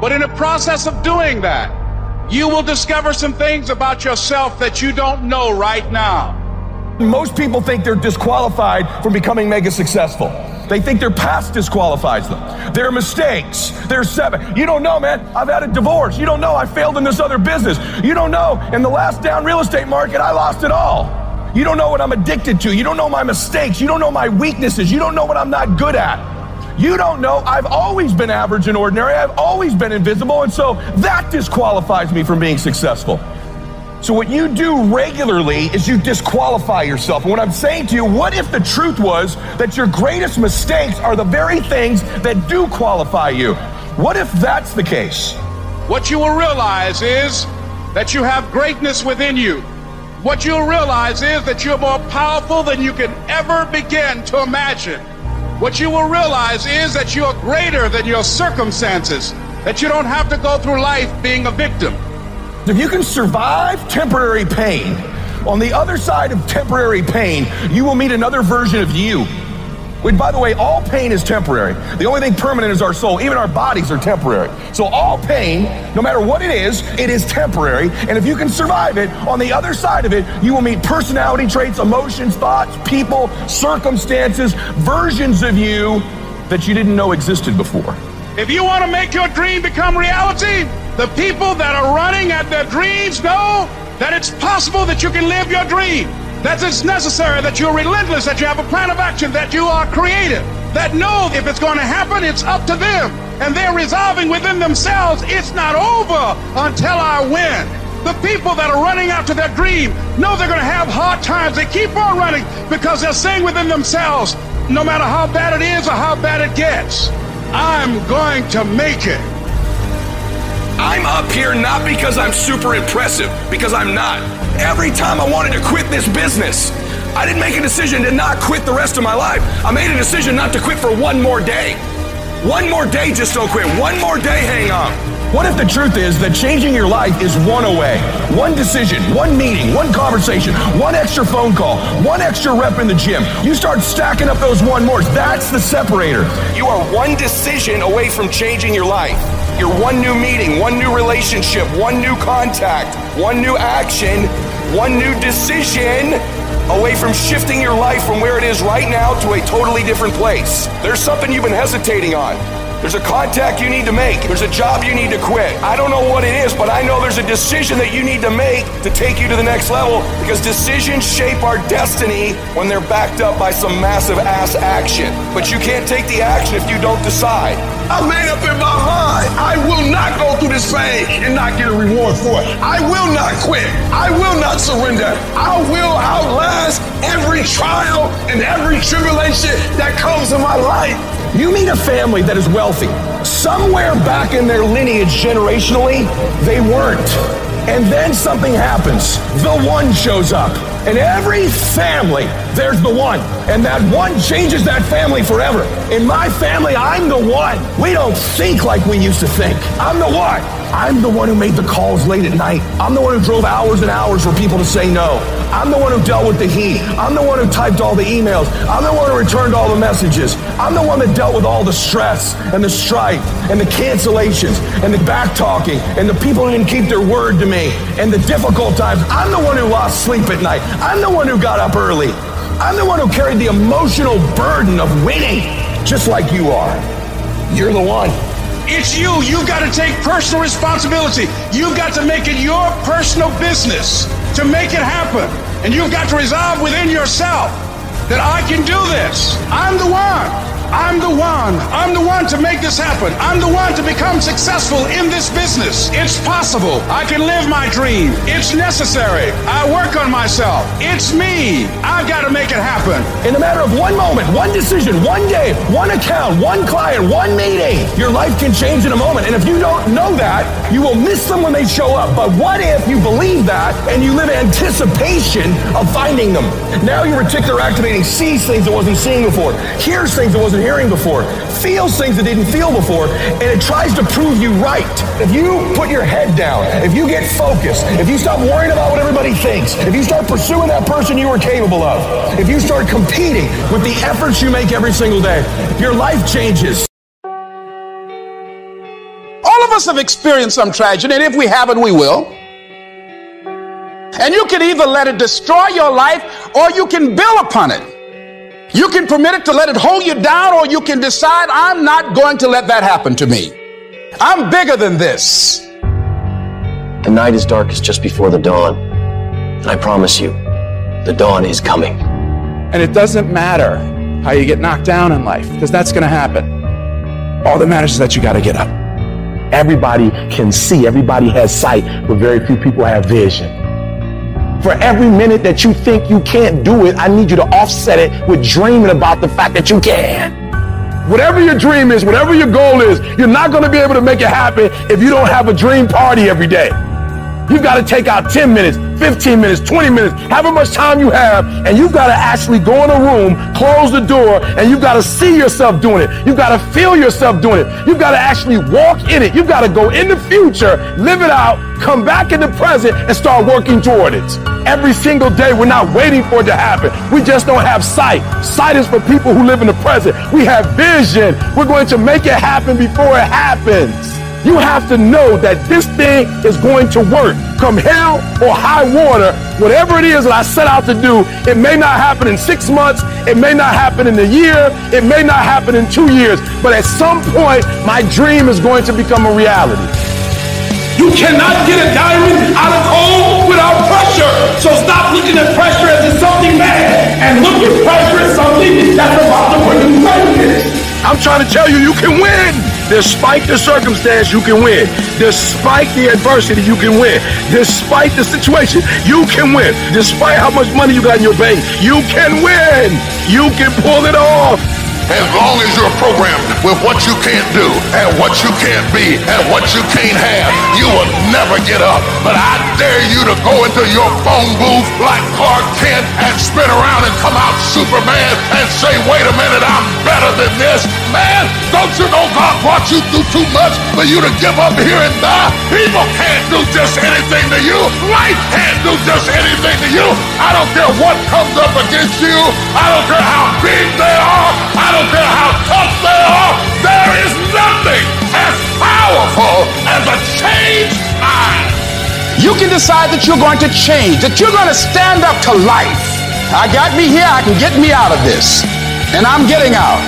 But in the process of doing that, you will discover some things about yourself that you don't know right now. Most people think they're disqualified from becoming mega successful. They think their past disqualifies them. Their mistakes, their seven. You don't know, man. I've had a divorce. You don't know. I failed in this other business. You don't know. In the last down real estate market, I lost it all. You don't know what I'm addicted to. You don't know my mistakes. You don't know my weaknesses. You don't know what I'm not good at. You don't know. I've always been average and ordinary. I've always been invisible. And so that disqualifies me from being successful. So, what you do regularly is you disqualify yourself. And what I'm saying to you, what if the truth was that your greatest mistakes are the very things that do qualify you? What if that's the case? What you will realize is that you have greatness within you. What you'll realize is that you're more powerful than you can ever begin to imagine. What you will realize is that you're greater than your circumstances, that you don't have to go through life being a victim. If you can survive temporary pain, on the other side of temporary pain, you will meet another version of you. Which, by the way, all pain is temporary. The only thing permanent is our soul. Even our bodies are temporary. So, all pain, no matter what it is, it is temporary. And if you can survive it, on the other side of it, you will meet personality traits, emotions, thoughts, people, circumstances, versions of you that you didn't know existed before. If you want to make your dream become reality, the people that are running at their dreams know that it's possible that you can live your dream that it's necessary, that you're relentless, that you have a plan of action, that you are creative, that know if it's going to happen, it's up to them. And they're resolving within themselves, it's not over until I win. The people that are running after their dream know they're going to have hard times. They keep on running because they're saying within themselves, no matter how bad it is or how bad it gets, I'm going to make it. I'm up here not because I'm super impressive, because I'm not. Every time I wanted to quit this business, I didn't make a decision to not quit the rest of my life. I made a decision not to quit for one more day. One more day, just don't quit. One more day, hang on. What if the truth is that changing your life is one away? One decision, one meeting, one conversation, one extra phone call, one extra rep in the gym. You start stacking up those one mores. That's the separator. You are one decision away from changing your life. You're one new meeting, one new relationship, one new contact, one new action, one new decision away from shifting your life from where it is right now to a totally different place. There's something you've been hesitating on. There's a contact you need to make. There's a job you need to quit. I don't know what it is, but I know there's a decision that you need to make to take you to the next level because decisions shape our destiny when they're backed up by some massive ass action. But you can't take the action if you don't decide. I made up in my mind. I will not go through this thing and not get a reward for it. I will not quit. I will not surrender. I will outlast every trial and every tribulation that comes in my life. You meet a family that is wealthy. Somewhere back in their lineage, generationally, they weren't. And then something happens. The one shows up. In every family, there's the one. And that one changes that family forever. In my family, I'm the one. We don't think like we used to think. I'm the one. I'm the one who made the calls late at night. I'm the one who drove hours and hours for people to say no. I'm the one who dealt with the heat. I'm the one who typed all the emails. I'm the one who returned all the messages. I'm the one that dealt with all the stress and the strife and the cancellations and the back talking and the people who didn't keep their word to me and the difficult times. I'm the one who lost sleep at night. I'm the one who got up early. I'm the one who carried the emotional burden of winning, just like you are. You're the one. It's you. You've got to take personal responsibility. You've got to make it your personal business to make it happen. And you've got to resolve within yourself that I can do this. I'm the one. I'm the one. I'm the one to make this happen. I'm the one to become successful in this business. It's possible. I can live my dream. It's necessary. I work on myself. It's me. I've got to make it happen. In a matter of one moment, one decision, one day, one account, one client, one meeting, your life can change in a moment. And if you don't know that, you will miss them when they show up. But what if you believe that and you live in anticipation of finding them? Now your reticular activating sees things it wasn't seeing before, hears things it wasn't hearing before, feels things it didn't feel before, and it tries to prove you right. If you put your head down, if you get focused, if you stop worrying about what everybody thinks, if you start pursuing that person you were capable of, if you start competing with the efforts you make every single day, your life changes. All of us have experienced some tragedy, and if we haven't, we will. And you can either let it destroy your life or you can build upon it. You can permit it to let it hold you down, or you can decide, I'm not going to let that happen to me. I'm bigger than this. The night is darkest just before the dawn. And I promise you, the dawn is coming. And it doesn't matter how you get knocked down in life, because that's going to happen. All that matters is that you got to get up. Everybody can see, everybody has sight, but very few people have vision. For every minute that you think you can't do it, I need you to offset it with dreaming about the fact that you can. Whatever your dream is, whatever your goal is, you're not going to be able to make it happen if you don't have a dream party every day. You've got to take out 10 minutes, 15 minutes, 20 minutes, however much time you have, and you've got to actually go in a room, close the door, and you've got to see yourself doing it. You've got to feel yourself doing it. You've got to actually walk in it. You've got to go in the future, live it out, come back in the present, and start working toward it. every single day. We're not waiting for it to happen. We just don't have sight. Sight is for people who live in the present. We have vision. We're going to make it happen before it happens. You have to know that this thing is going to work. Come hell or high water, whatever it is that I set out to do, it may not happen in six months, it may not happen in a year, it may not happen in two years, but at some point, my dream is going to become a reality. You cannot get a diamond out of coal without pressure. So stop looking at pressure as something bad and look at pressure as something that's about to bring you greatness. I'm trying to tell you, you can win. Despite the circumstance, you can win. Despite the adversity, you can win. Despite the situation, you can win. Despite how much money you got in your bank, you can win. You can pull it off. As long as you're programmed with what you can't do and what you can't be and what you can't have, you will never get up. But I dare you to go into your phone booth like Clark Kent and spin around and come out Superman and say, wait a minute, I'm better than this. Man, don't you know God brought you through too much for you to give up here and die? People can't do just anything to you. Life can't do just anything to you. I don't care what comes up against you. I don't care how big they are. I don't care how tough they are. There is nothing as powerful as a changed mind. You can decide that you're going to change, that you're going to stand up to life. I got me here, I can get me out of this. And I'm getting out.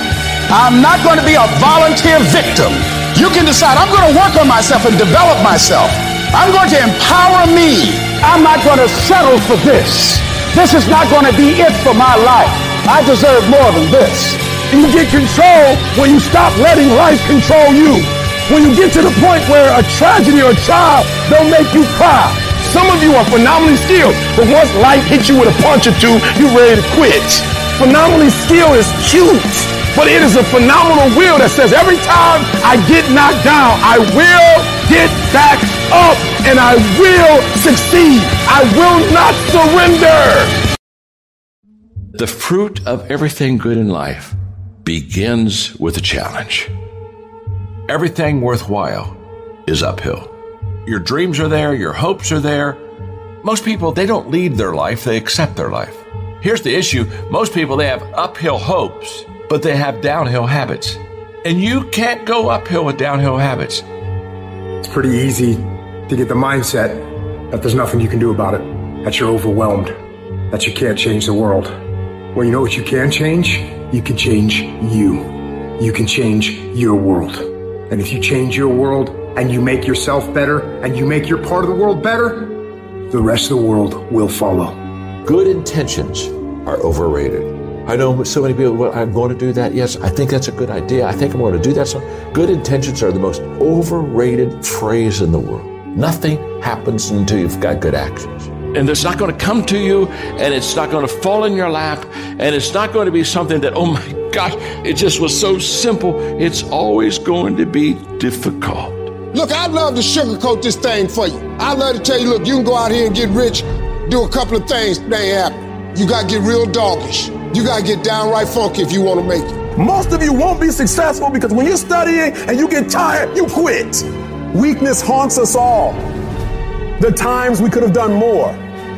I'm not going to be a volunteer victim. You can decide I'm going to work on myself and develop myself. I'm going to empower me. I'm not going to settle for this. This is not going to be it for my life. I deserve more than this. You get control when you stop letting life control you. When you get to the point where a tragedy or a child don't make you cry. Some of you are phenomenally skilled, but once life hits you with a punch or two, you're ready to quit. Phenomenally skilled is cute, but it is a phenomenal will that says every time I get knocked down, I will get back up and I will succeed. I will not surrender. The fruit of everything good in life begins with a challenge. Everything worthwhile is uphill. Your dreams are there, your hopes are there. Most people, they don't lead their life, they accept their life. Here's the issue most people, they have uphill hopes, but they have downhill habits. And you can't go uphill with downhill habits. It's pretty easy to get the mindset that there's nothing you can do about it, that you're overwhelmed, that you can't change the world. Well, you know what you can change? You can change you. You can change your world. And if you change your world and you make yourself better and you make your part of the world better, the rest of the world will follow. Good intentions are overrated. I know so many people, well, I'm going to do that. Yes, I think that's a good idea. I think I'm going to do that. So good intentions are the most overrated phrase in the world. Nothing happens until you've got good actions. And it's not going to come to you, and it's not going to fall in your lap, and it's not going to be something that, oh my gosh, it just was so simple. It's always going to be difficult. Look, I'd love to sugarcoat this thing for you. I'd love to tell you, look, you can go out here and get rich, do a couple of things, they happen. You gotta get real doggish. You gotta get downright funky if you wanna make it. Most of you won't be successful because when you're studying and you get tired, you quit. Weakness haunts us all. The times we could have done more.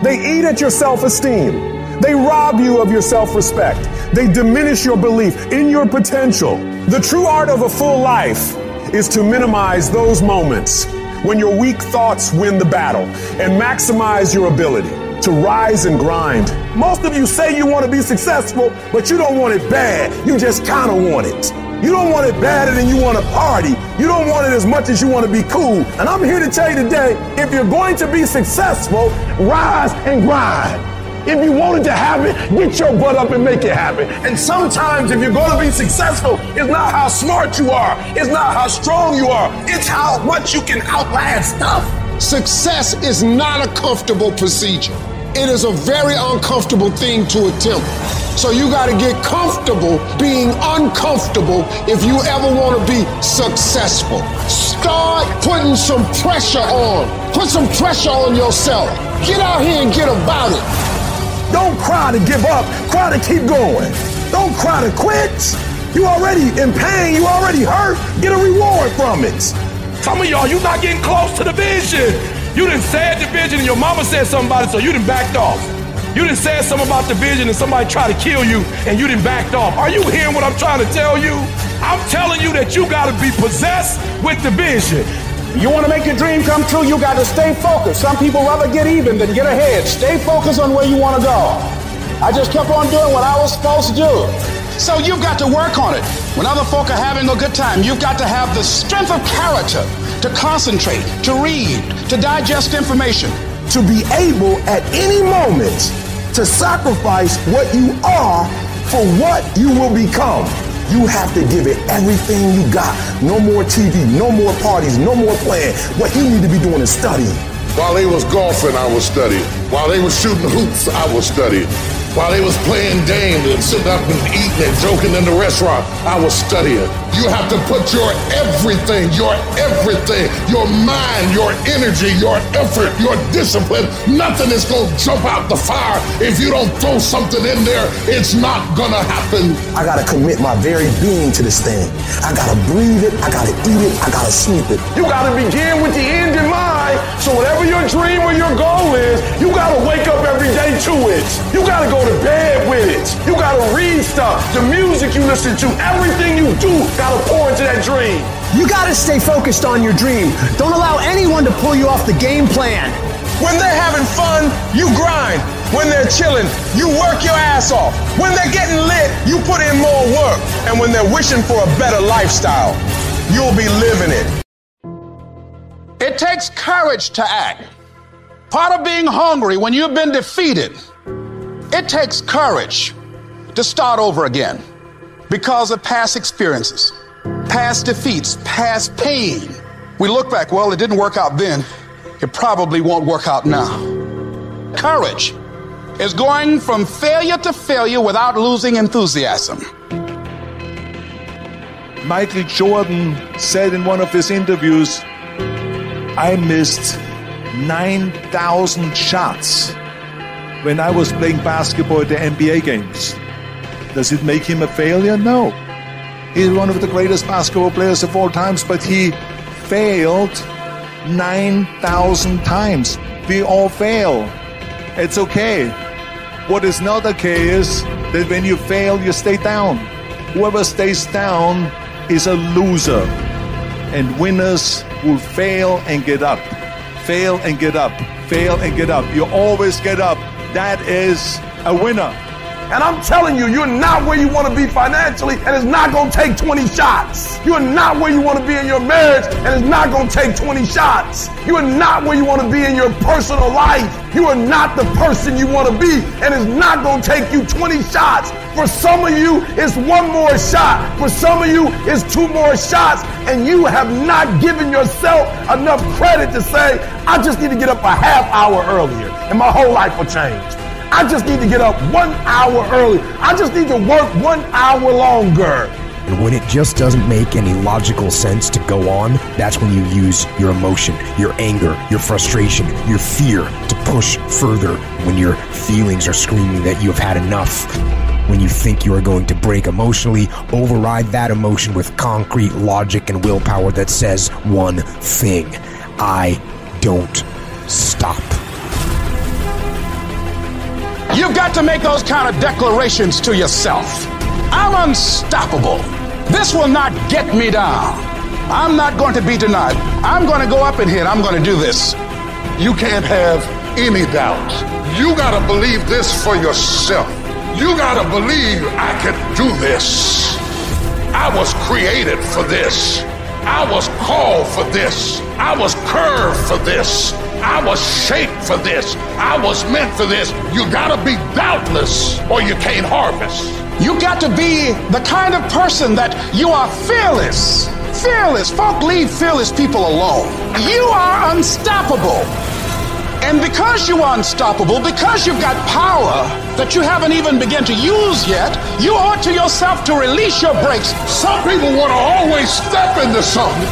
They eat at your self esteem. They rob you of your self respect. They diminish your belief in your potential. The true art of a full life is to minimize those moments when your weak thoughts win the battle and maximize your ability to rise and grind. Most of you say you want to be successful, but you don't want it bad. You just kind of want it. You don't want it badder than you want to party. You don't want it as much as you want to be cool. And I'm here to tell you today if you're going to be successful, rise and grind. If you wanted to happen, get your butt up and make it happen. And sometimes, if you're going to be successful, it's not how smart you are, it's not how strong you are, it's how much you can outlast stuff. Success is not a comfortable procedure. It is a very uncomfortable thing to attempt. So you got to get comfortable being uncomfortable if you ever want to be successful. Start putting some pressure on. Put some pressure on yourself. Get out here and get about it. Don't cry to give up, cry to keep going. Don't cry to quit. You already in pain, you already hurt. Get a reward from it. Some of y'all, you're not getting close to the vision. You didn't say the vision and your mama said something about it, so you didn't backed off. You didn't say something about the vision and somebody tried to kill you and you didn't backed off. Are you hearing what I'm trying to tell you? I'm telling you that you got to be possessed with the vision. You want to make your dream come true, you got to stay focused. Some people rather get even than get ahead. Stay focused on where you want to go. I just kept on doing what I was supposed to do. So you've got to work on it. When other folk are having a good time, you've got to have the strength of character to concentrate, to read, to digest information. To be able at any moment to sacrifice what you are for what you will become. You have to give it everything you got. No more TV, no more parties, no more playing. What you need to be doing is studying. While they was golfing, I was studying. While they was shooting hoops, I was studying. While they was playing games and sitting up and eating and joking in the restaurant, I was studying. You have to put your everything, your everything, your mind, your energy, your effort, your discipline. Nothing is going to jump out the fire if you don't throw something in there. It's not going to happen. I got to commit my very being to this thing. I got to breathe it. I got to eat it. I got to sleep it. You got to begin with the end in mind. So whatever your dream or your goal is, you got to wake up every day to it. You got to go to bed with it. You got to read stuff. The music you listen to, everything you do, got to pour into that dream. You got to stay focused on your dream. Don't allow anyone to pull you off the game plan. When they're having fun, you grind. When they're chilling, you work your ass off. When they're getting lit, you put in more work. And when they're wishing for a better lifestyle, you'll be living it. It takes courage to act. Part of being hungry when you've been defeated, it takes courage to start over again because of past experiences, past defeats, past pain. We look back, well, it didn't work out then. It probably won't work out now. Courage is going from failure to failure without losing enthusiasm. Michael Jordan said in one of his interviews, I missed 9,000 shots when I was playing basketball at the NBA games. Does it make him a failure? No. He's one of the greatest basketball players of all times, but he failed 9,000 times. We all fail. It's okay. What is not okay is that when you fail, you stay down. Whoever stays down is a loser. And winners will fail and get up. Fail and get up. Fail and get up. You always get up. That is a winner. And I'm telling you, you're not where you want to be financially, and it's not going to take 20 shots. You're not where you want to be in your marriage, and it's not going to take 20 shots. You are not where you want to be in your personal life. You are not the person you want to be, and it's not going to take you 20 shots. For some of you, it's one more shot. For some of you, it's two more shots, and you have not given yourself enough credit to say, I just need to get up a half hour earlier, and my whole life will change. I just need to get up one hour early. I just need to work one hour longer. And when it just doesn't make any logical sense to go on, that's when you use your emotion, your anger, your frustration, your fear to push further when your feelings are screaming that you have had enough. When you think you are going to break emotionally, override that emotion with concrete logic and willpower that says one thing I don't stop. You've got to make those kind of declarations to yourself. I'm unstoppable. This will not get me down. I'm not going to be denied. I'm going to go up in here I'm going to do this. You can't have any doubt. You got to believe this for yourself. You got to believe I can do this. I was created for this. I was called for this. I was curved for this. I was shaped for this. I was meant for this. You gotta be doubtless or you can't harvest. You got to be the kind of person that you are fearless. Fearless. Folk leave fearless people alone. You are unstoppable. And because you are unstoppable, because you've got power that you haven't even begun to use yet, you ought to yourself to release your brakes. Some people want to always step into something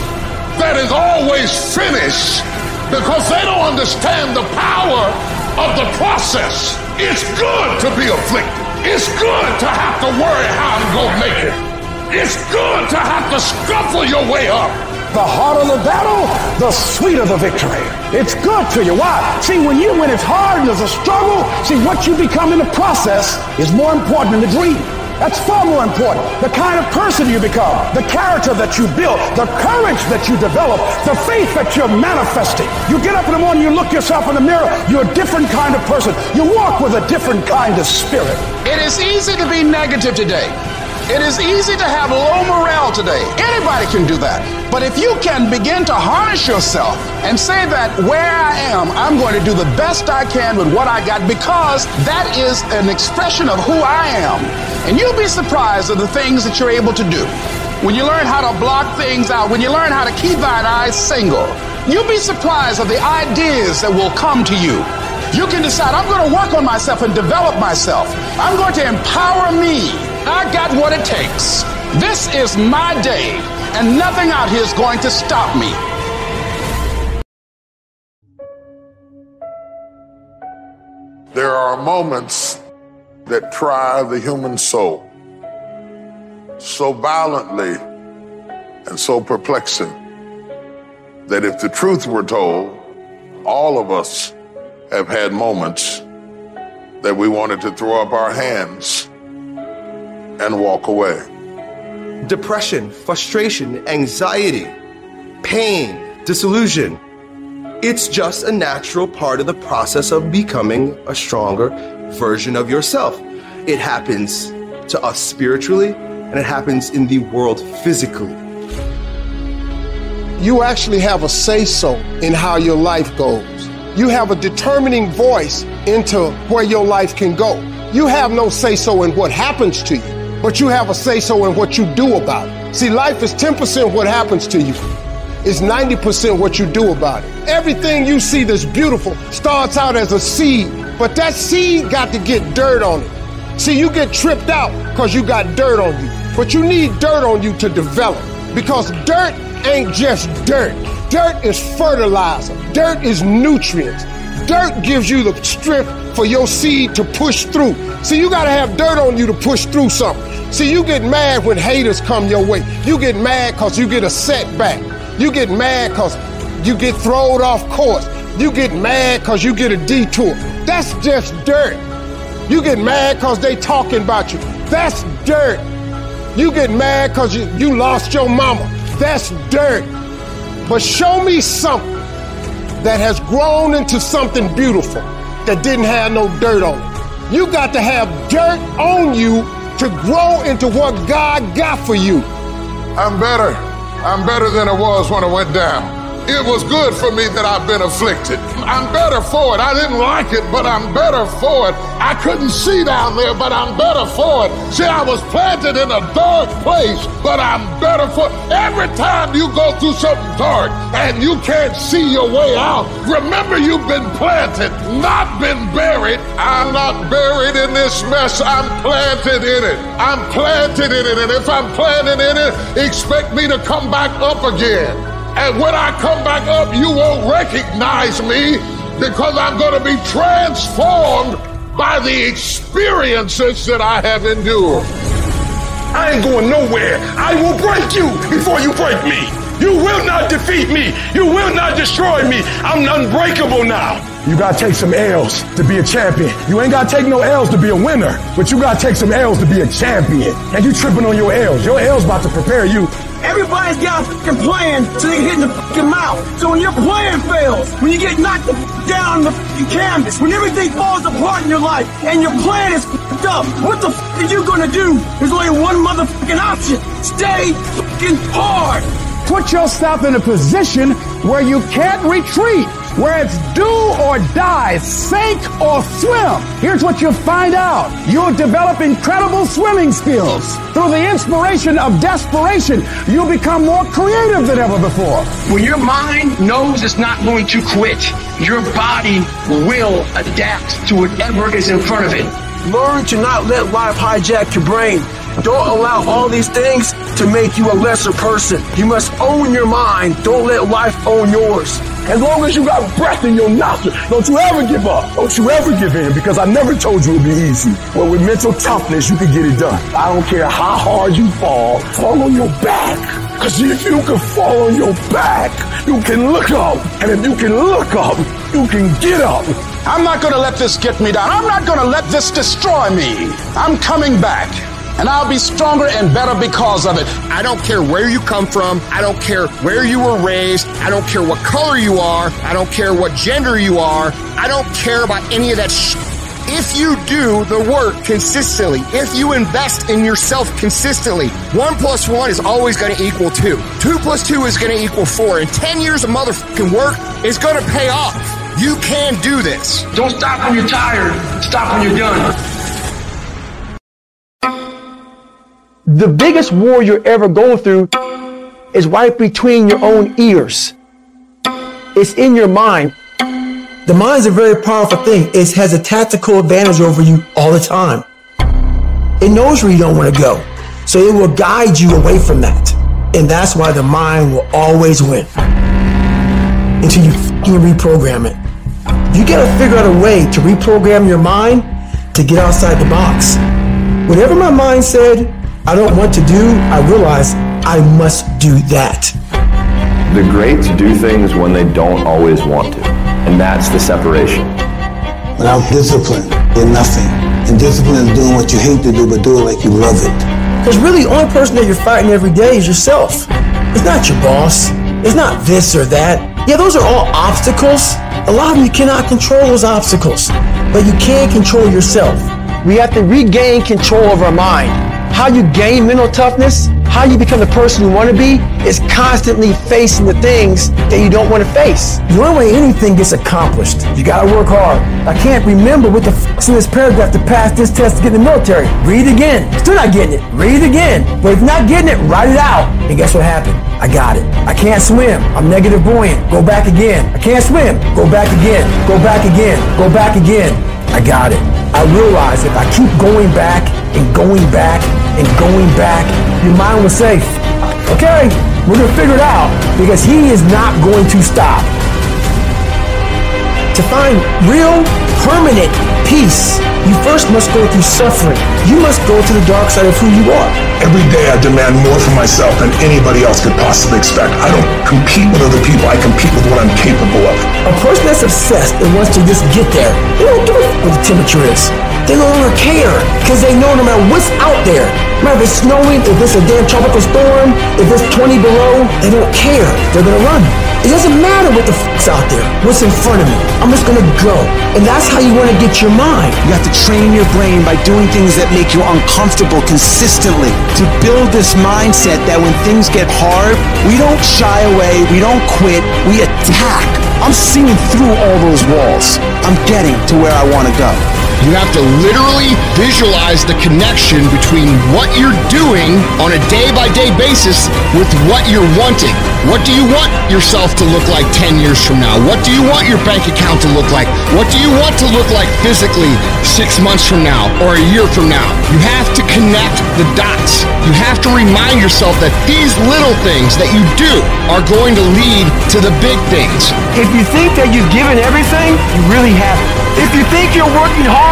that is always finished because they don't understand the power of the process. It's good to be afflicted. It's good to have to worry how I'm going to make it. It's good to have to scuffle your way up. The harder the battle, the sweeter the victory. It's good to you. Why? See, when you when it's hard and there's a struggle, see what you become in the process is more important than the dream. That's far more important. The kind of person you become, the character that you build, the courage that you develop, the faith that you're manifesting. You get up in the morning, you look yourself in the mirror, you're a different kind of person. You walk with a different kind of spirit. It is easy to be negative today. It is easy to have low morale today. Anybody can do that. But if you can begin to harness yourself and say that where I am, I'm going to do the best I can with what I got because that is an expression of who I am. And you'll be surprised at the things that you're able to do. When you learn how to block things out, when you learn how to keep thine eyes single, you'll be surprised at the ideas that will come to you. You can decide, I'm going to work on myself and develop myself. I'm going to empower me. I got what it takes. This is my day, and nothing out here is going to stop me. There are moments that try the human soul so violently and so perplexing that if the truth were told, all of us have had moments that we wanted to throw up our hands and walk away. Depression, frustration, anxiety, pain, disillusion. It's just a natural part of the process of becoming a stronger version of yourself. It happens to us spiritually and it happens in the world physically. You actually have a say so in how your life goes. You have a determining voice into where your life can go. You have no say so in what happens to you, but you have a say so in what you do about it. See, life is 10% what happens to you. It's 90% what you do about it. Everything you see that's beautiful starts out as a seed, but that seed got to get dirt on it. See, you get tripped out because you got dirt on you, but you need dirt on you to develop because dirt ain't just dirt. Dirt is fertilizer. Dirt is nutrients. Dirt gives you the strength for your seed to push through. See, you got to have dirt on you to push through something. See, you get mad when haters come your way. You get mad because you get a setback. You get mad because you get thrown off course. You get mad because you get a detour. That's just dirt. You get mad because they talking about you. That's dirt. You get mad because you, you lost your mama. That's dirt. But show me something that has grown into something beautiful that didn't have no dirt on it. You got to have dirt on you to grow into what God got for you. I'm better. I'm better than I was when I went down. It was good for me that I've been afflicted. I'm better for it. I didn't like it, but I'm better for it. I couldn't see down there, but I'm better for it. See, I was planted in a dark place, but I'm better for it. Every time you go through something dark and you can't see your way out, remember you've been planted, not been buried. I'm not buried in this mess. I'm planted in it. I'm planted in it. And if I'm planted in it, expect me to come back up again. And when I come back up, you won't recognize me because I'm going to be transformed by the experiences that I have endured. I ain't going nowhere. I will break you before you break me. You will not defeat me. You will not destroy me. I'm unbreakable now. You gotta take some L's to be a champion. You ain't gotta take no L's to be a winner, but you gotta take some L's to be a champion. And you tripping on your L's. Your L's about to prepare you. Everybody's got a fucking plan so they can hit in the fucking mouth. So when your plan fails, when you get knocked the down on the canvas, when everything falls apart in your life and your plan is fucked up, what the fuck are you gonna do? There's only one motherfucking option. Stay fucking hard. Put yourself in a position where you can't retreat, where it's do or die, sink or swim. Here's what you'll find out. You'll develop incredible swimming skills. Through the inspiration of desperation, you'll become more creative than ever before. When your mind knows it's not going to quit, your body will adapt to whatever is in front of it. Learn to not let life hijack your brain. Don't allow all these things to make you a lesser person. You must own your mind. Don't let life own yours. As long as you got breath in your nostrils, don't you ever give up. Don't you ever give in because I never told you it'd be easy. But with mental toughness, you can get it done. I don't care how hard you fall, fall on your back. Because if you can fall on your back, you can look up. And if you can look up, you can get up. I'm not going to let this get me down. I'm not going to let this destroy me. I'm coming back. And I'll be stronger and better because of it. I don't care where you come from. I don't care where you were raised. I don't care what color you are. I don't care what gender you are. I don't care about any of that shit. If you do the work consistently, if you invest in yourself consistently, one plus one is always going to equal two. Two plus two is going to equal four. And 10 years of motherfucking work is going to pay off. You can do this. Don't stop when you're tired. Stop when you're done. The biggest war you're ever going through is right between your own ears. It's in your mind. The mind is a very powerful thing. It has a tactical advantage over you all the time. It knows where you don't want to go. So it will guide you away from that. And that's why the mind will always win. Until you reprogram it. You gotta figure out a way to reprogram your mind to get outside the box. Whatever my mind said I don't want to do, I realize I must do that. The greats do things when they don't always want to. And that's the separation. Without discipline, you're nothing. And discipline is doing what you hate to do, but do it like you love it. Because really, the only person that you're fighting every day is yourself. It's not your boss. It's not this or that. Yeah, those are all obstacles. A lot of them you cannot control those obstacles, but you can control yourself. We have to regain control of our mind. How you gain mental toughness, how you become the person you want to be, is constantly facing the things that you don't want to face. The only way anything gets accomplished, you gotta work hard. I can't remember what the f***'s in this paragraph to pass this test to get in the military. Read again. Still not getting it. Read again. But if you're not getting it, write it out. And guess what happened? I got it. I can't swim. I'm negative buoyant. Go back again. I can't swim. Go back again. Go back again. Go back again. I got it. I realize if I keep going back and going back and going back, your mind was safe. okay, we're to figure it out because he is not going to stop. To find real, permanent peace, you first must go through suffering. You must go to the dark side of who you are. Every day I demand more for myself than anybody else could possibly expect. I don't compete with other people, I compete with what I'm capable of. A person that's obsessed and wants to just get there, they don't give a f- what the temperature is. They no longer care because they know no matter what's out there, no matter if it's snowing, if it's a damn tropical storm, if it's 20 below, they don't care. They're gonna run. It doesn't matter what the f***'s out there, what's in front of me. I'm just gonna go. And that's how you wanna get your mind. You have to train your brain by doing things that make you uncomfortable consistently. To build this mindset that when things get hard, we don't shy away, we don't quit, we attack. I'm seeing through all those walls. I'm getting to where I wanna go. You have to literally visualize the connection between what you're doing on a day by day basis with what you're wanting. What do you want yourself to look like 10 years from now? What do you want your bank account to look like? What do you want to look like physically six months from now or a year from now? You have to connect the dots. You have to remind yourself that these little things that you do are going to lead to the big things. If you think that you've given everything, you really haven't. If you think you're working hard,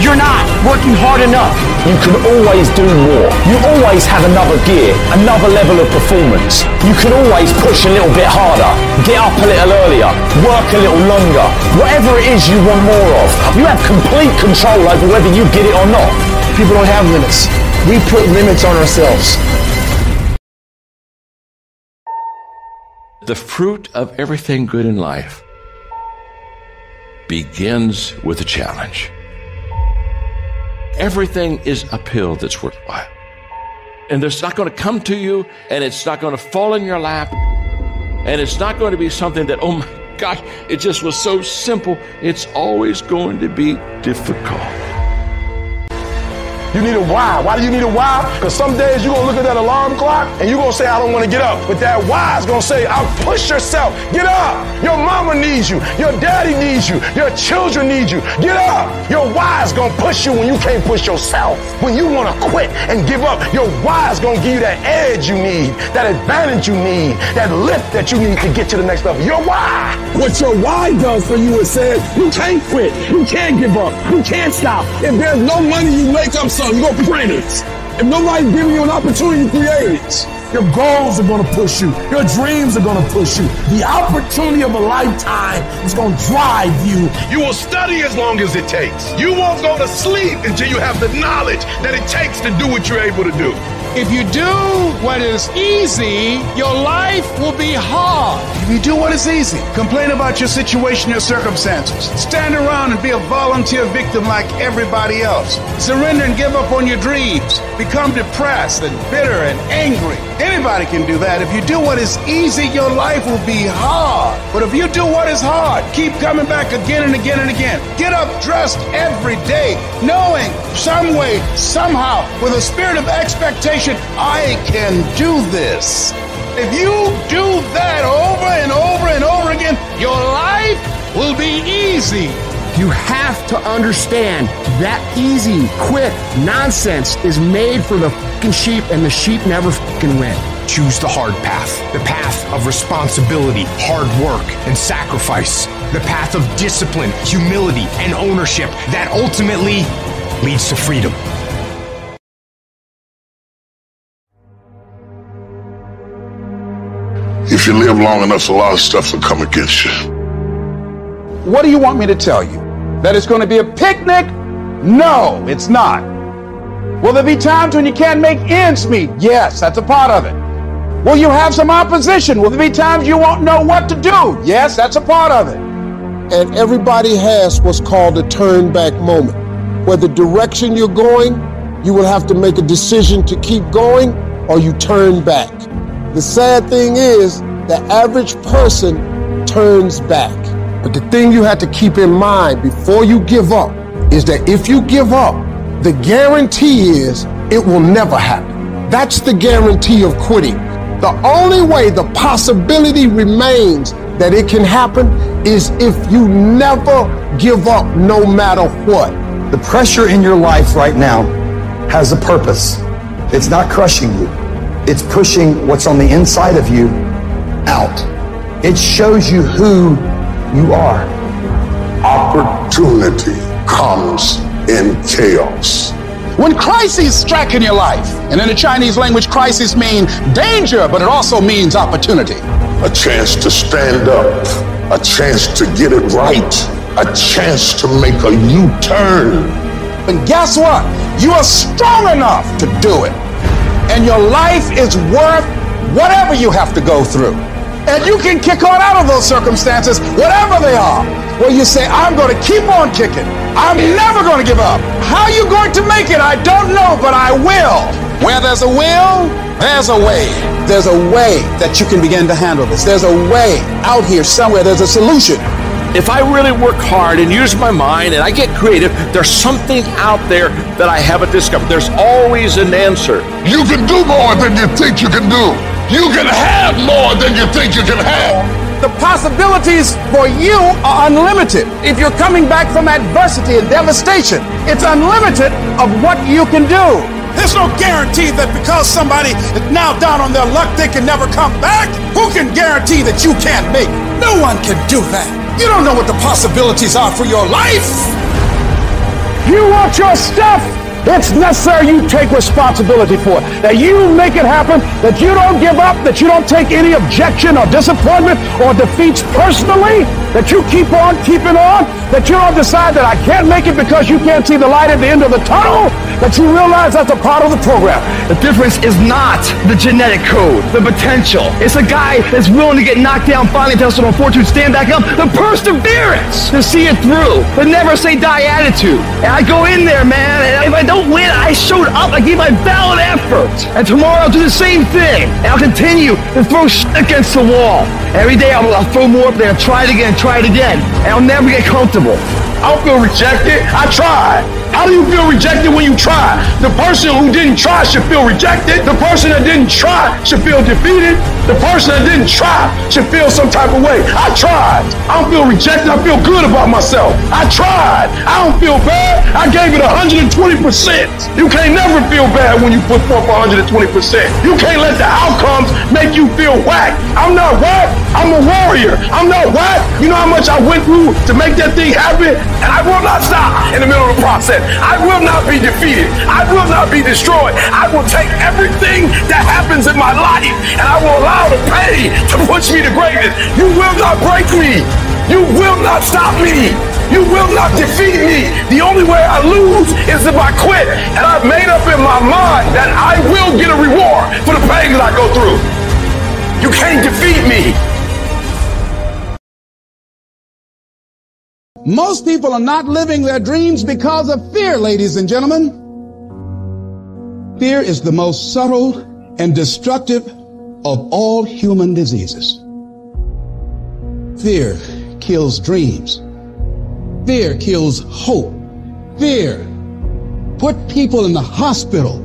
you're not working hard enough. You can always do more. You always have another gear, another level of performance. You can always push a little bit harder, get up a little earlier, work a little longer. Whatever it is you want more of, you have complete control over whether you get it or not. People don't have limits. We put limits on ourselves. The fruit of everything good in life begins with a challenge. Everything is uphill that's worthwhile. And it's not going to come to you, and it's not going to fall in your lap, and it's not going to be something that, oh my gosh, it just was so simple. It's always going to be difficult. You need a why. Why do you need a why? Because some days you're going to look at that alarm clock and you're going to say, I don't want to get up. But that why is going to say, I'll push yourself. Get up. Your mama needs you. Your daddy needs you. Your children need you. Get up. Your why is going to push you when you can't push yourself. When you want to quit and give up, your why is going to give you that edge you need, that advantage you need, that lift that you need to get to the next level. Your why. What your why does for you is says, you can't quit. You can't give up. You can't stop. If there's no money you make up some, you go print it. If nobody's giving you an opportunity to create it, your goals are going to push you. Your dreams are going to push you. The opportunity of a lifetime is going to drive you. You will study as long as it takes. You won't go to sleep until you have the knowledge that it takes to do what you're able to do. If you do what is easy, your life will be hard. If you do what is easy, complain about your situation, your circumstances, stand around and be a volunteer victim like everybody else, surrender and give up on your dreams, become depressed and bitter and angry. Anybody can do that. If you do what is easy, your life will be hard. But if you do what is hard, keep coming back again and again and again. Get up dressed every day, knowing some way, somehow, with a spirit of expectation, I can do this. If you do that over and over and over again, your life will be easy. You have to understand that easy, quick nonsense is made for the fucking sheep, and the sheep never fucking win. Choose the hard path, the path of responsibility, hard work, and sacrifice, the path of discipline, humility, and ownership that ultimately leads to freedom. If you live long enough, a lot of stuff will come against you. What do you want me to tell you? That it's going to be a picnic? No, it's not. Will there be times when you can't make ends meet? Yes, that's a part of it. Will you have some opposition? Will there be times you won't know what to do? Yes, that's a part of it. And everybody has what's called a turn back moment, where the direction you're going, you will have to make a decision to keep going or you turn back. The sad thing is, the average person turns back. But the thing you have to keep in mind before you give up is that if you give up, the guarantee is it will never happen. That's the guarantee of quitting. The only way the possibility remains that it can happen is if you never give up no matter what. The pressure in your life right now has a purpose. It's not crushing you. It's pushing what's on the inside of you out. It shows you who you are. Opportunity comes in chaos. When crises strike in your life, and in the Chinese language, crisis mean danger, but it also means opportunity. A chance to stand up, a chance to get it right, a chance to make a U-turn. And guess what? You are strong enough to do it. And your life is worth whatever you have to go through. And you can kick on out of those circumstances, whatever they are, where you say, I'm going to keep on kicking. I'm never going to give up. How are you going to make it? I don't know, but I will. Where there's a will, there's a way. There's a way that you can begin to handle this. There's a way out here somewhere. There's a solution. If I really work hard and use my mind and I get creative, there's something out there that I haven't discovered. There's always an answer. You can do more than you think you can do. You can have more than you think you can have. The possibilities for you are unlimited. If you're coming back from adversity and devastation, it's unlimited of what you can do. There's no guarantee that because somebody is now down on their luck, they can never come back. Who can guarantee that you can't make? No one can do that. You don't know what the possibilities are for your life. You want your stuff? It's necessary you take responsibility for it. That you make it happen, that you don't give up, that you don't take any objection or disappointment or defeats personally, that you keep on keeping on, that you don't decide that I can't make it because you can't see the light at the end of the tunnel, that you realize that's a part of the program. The difference is not the genetic code, the potential. It's a guy that's willing to get knocked down, finally tested on fortune, stand back up, the perseverance to see it through, the never say die attitude. And I go in there, man, and if I don't win, I showed up, I gave my valid effort. And tomorrow I'll do the same thing. And I'll continue to throw shit against the wall. Every day I'll, I'll throw more up there, try it again, try it again. And I'll never get comfortable. I don't feel rejected. I tried. How do you feel rejected when you try? The person who didn't try should feel rejected. The person that didn't try should feel defeated. The person that didn't try should feel some type of way. I tried. I don't feel rejected. I feel good about myself. I tried. I don't feel bad. I gave it 120%. You can't never feel bad when you put forth 120%. You can't let the outcomes make you feel whack. I'm not whack. I'm a warrior. I'm not whack. You know how much I went through to make that thing happen? And I will not stop in the middle of the process. I will not be defeated. I will not be destroyed. I will take everything that happens in my life and I will allow the pain to push me to greatness. You will not break me. You will not stop me. You will not defeat me. The only way I lose is if I quit. And I've made up in my mind that I will get a reward for the pain that I go through. You can't defeat me. Most people are not living their dreams because of fear, ladies and gentlemen. Fear is the most subtle and destructive of all human diseases. Fear kills dreams. Fear kills hope. Fear put people in the hospital.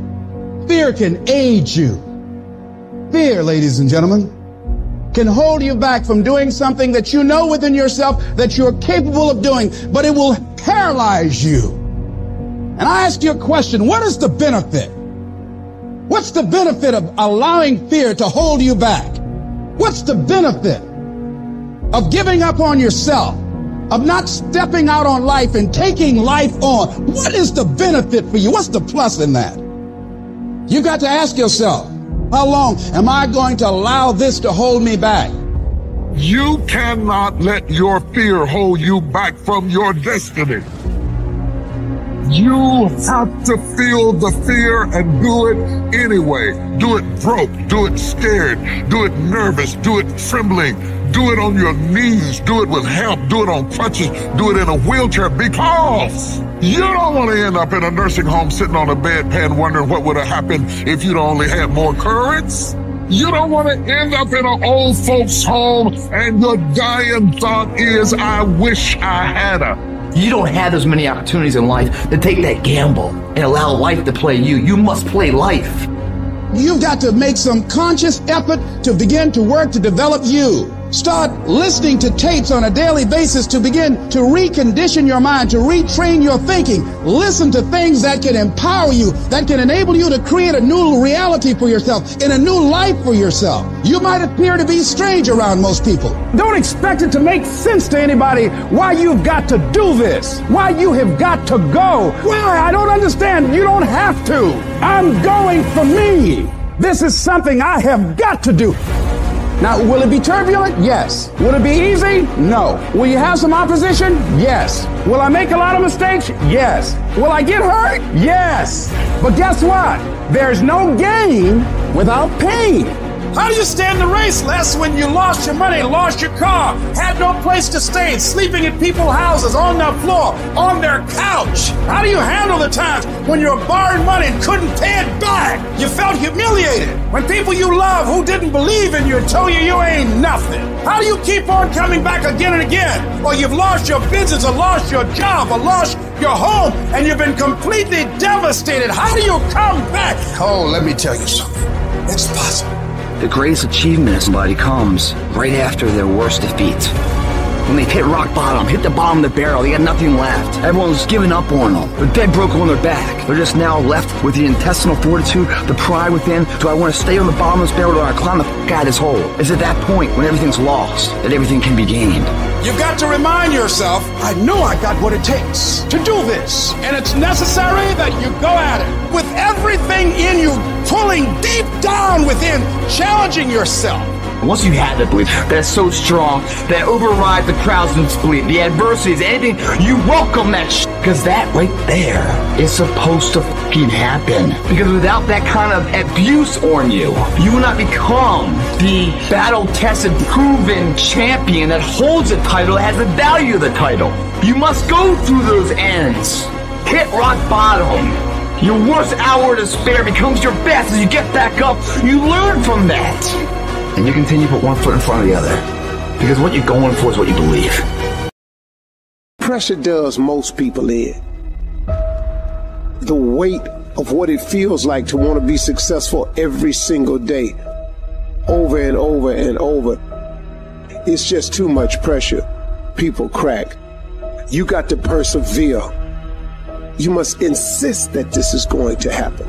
Fear can age you. Fear, ladies and gentlemen, can hold you back from doing something that you know within yourself that you're capable of doing, but it will paralyze you. And I ask you a question, what is the benefit? What's the benefit of allowing fear to hold you back? What's the benefit of giving up on yourself? Of not stepping out on life and taking life on? What is the benefit for you? What's the plus in that? You got to ask yourself, how long am I going to allow this to hold me back? You cannot let your fear hold you back from your destiny. You have to feel the fear and do it anyway. Do it broke, do it scared, do it nervous, do it trembling, do it on your knees, do it with help, do it on crutches, do it in a wheelchair because you don't want to end up in a nursing home sitting on a bedpan wondering what would have happened if you'd only had more courage. You don't want to end up in an old folks home and your dying thought is, I wish I had a. You don't have as many opportunities in life to take that gamble and allow life to play you. You must play life. You've got to make some conscious effort to begin to work to develop you. Start listening to tapes on a daily basis to begin to recondition your mind, to retrain your thinking. Listen to things that can empower you, that can enable you to create a new reality for yourself, and a new life for yourself. You might appear to be strange around most people. Don't expect it to make sense to anybody why you've got to do this, why you have got to go. Why? I don't understand. You don't have to. I'm going for me. This is something I have got to do. Now, will it be turbulent? Yes. Will it be easy? No. Will you have some opposition? Yes. Will I make a lot of mistakes? Yes. Will I get hurt? Yes. But guess what? There's no gain without pain. How do you stand the race, Les, when you lost your money, lost your car, had no place to stay, sleeping in people's houses, on their floor, on their couch? How do you handle the times when you were borrowing money and couldn't pay it back? You felt humiliated. When people you love who didn't believe in you told you you ain't nothing. How do you keep on coming back again and again? Or you've lost your business, or lost your job, or lost your home, and you've been completely devastated. How do you come back? Oh, let me tell you something. It's possible. The greatest achievement of somebody comes right after their worst defeat. When they've hit rock bottom, hit the bottom of the barrel, they got nothing left. Everyone's given up on them. They're dead broke on their back. They're just now left with the intestinal fortitude, the pride within. Do I want to stay on the bottom of this barrel or do I climb the f- out of this hole? It's at that point when everything's lost that everything can be gained. You've got to remind yourself, I know I got what it takes to do this. And it's necessary that you go at it with everything in you pulling deep down within, challenging yourself. Once you have that belief that's so strong that overrides the crowd's disbelief, the adversities, anything, you welcome that sh- Cause that right there is supposed to fucking happen. Because without that kind of abuse on you, you will not become the battle-tested, proven champion that holds the title, has the value of the title. You must go through those ends. Hit rock bottom. Your worst hour of despair becomes your best as you get back up. You learn from that and you continue to put one foot in front of the other. Because what you're going for is what you believe. Pressure does most people in. The weight of what it feels like to want to be successful every single day, over and over and over. It's just too much pressure. People crack. You got to persevere. You must insist that this is going to happen.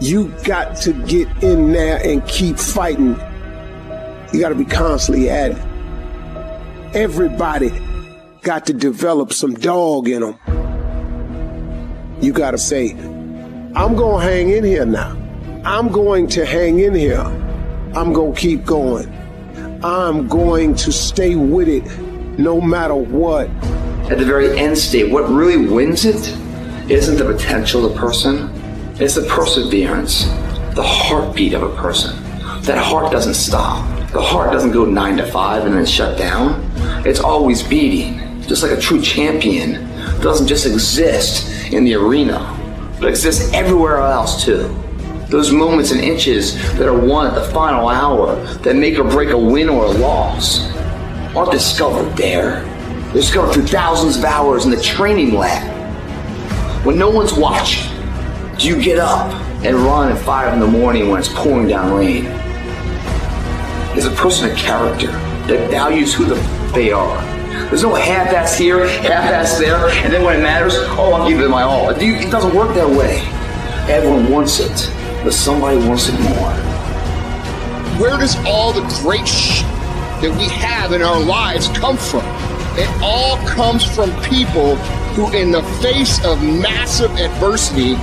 You got to get in there and keep fighting you got to be constantly at it. Everybody got to develop some dog in them. You got to say, I'm going to hang in here now. I'm going to hang in here. I'm going to keep going. I'm going to stay with it no matter what. At the very end state, what really wins it isn't the potential of the person, it's the perseverance, the heartbeat of a person. That heart doesn't stop. The heart doesn't go nine to five and then shut down. It's always beating, just like a true champion doesn't just exist in the arena but exists everywhere else too. Those moments and inches that are won at the final hour that make or break a win or a loss aren't discovered there. They're discovered through thousands of hours in the training lab. When no one's watching, do you get up and run at 5 in the morning when it's pouring down rain? Is a person a character that values who the f- they are? There's no half-ass here, half-ass there, and then when it matters, oh, I'll give it my all. It doesn't work that way. Everyone wants it, but somebody wants it more. Where does all the great sh- that we have in our lives come from? It all comes from people who, in the face of massive adversity,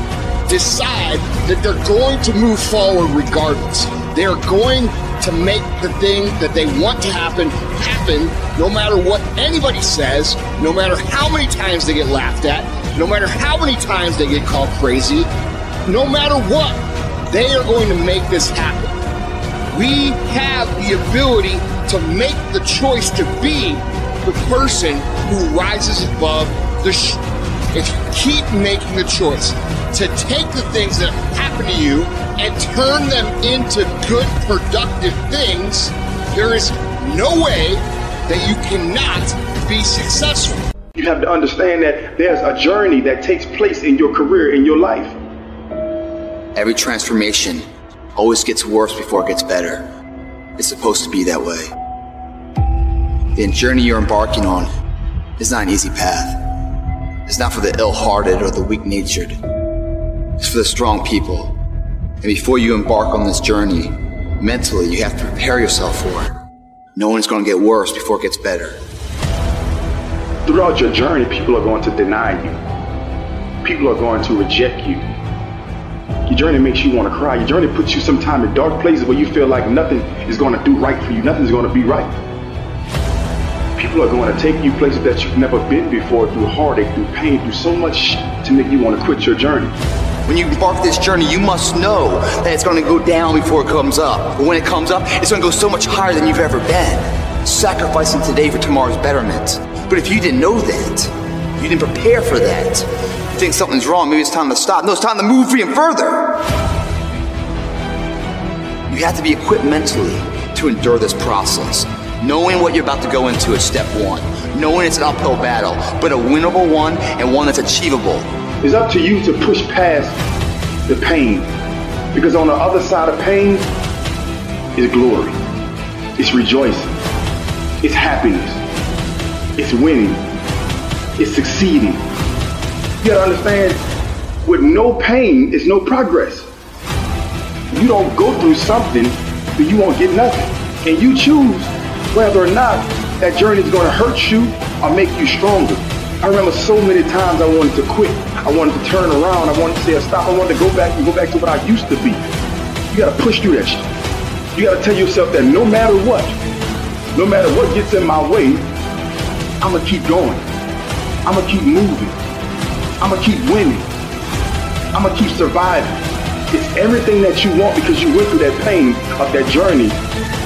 decide that they're going to move forward regardless. They're going to make the thing that they want to happen happen no matter what anybody says, no matter how many times they get laughed at, no matter how many times they get called crazy, no matter what, they are going to make this happen. We have the ability to make the choice to be the person who rises above the sh- if you keep making the choice to take the things that happen to you and turn them into good, productive things, there is no way that you cannot be successful. You have to understand that there's a journey that takes place in your career, in your life. Every transformation always gets worse before it gets better. It's supposed to be that way. The journey you're embarking on is not an easy path. It's not for the ill hearted or the weak natured. It's for the strong people. And before you embark on this journey, mentally, you have to prepare yourself for it. No one's going to get worse before it gets better. Throughout your journey, people are going to deny you. People are going to reject you. Your journey makes you want to cry. Your journey puts you sometimes in dark places where you feel like nothing is going to do right for you. Nothing's going to be right. People are going to take you places that you've never been before through heartache, through pain, through so much to make you want to quit your journey. When you embark this journey, you must know that it's going to go down before it comes up. But when it comes up, it's going to go so much higher than you've ever been. Sacrificing today for tomorrow's betterment. But if you didn't know that, you didn't prepare for that, you think something's wrong, maybe it's time to stop. No, it's time to move even further. You have to be equipped mentally to endure this process. Knowing what you're about to go into is step one. Knowing it's an uphill battle, but a winnable one and one that's achievable. It's up to you to push past the pain. Because on the other side of pain is glory. It's rejoicing. It's happiness. It's winning. It's succeeding. You gotta understand, with no pain is no progress. You don't go through something, but you won't get nothing. And you choose whether or not that journey is gonna hurt you or make you stronger. I remember so many times I wanted to quit. I wanted to turn around. I wanted to say stop. I wanted to go back and go back to what I used to be. You gotta push through that shit. You gotta tell yourself that no matter what, no matter what gets in my way, I'm gonna keep going. I'm gonna keep moving. I'm gonna keep winning. I'm gonna keep surviving. It's everything that you want because you went through that pain of that journey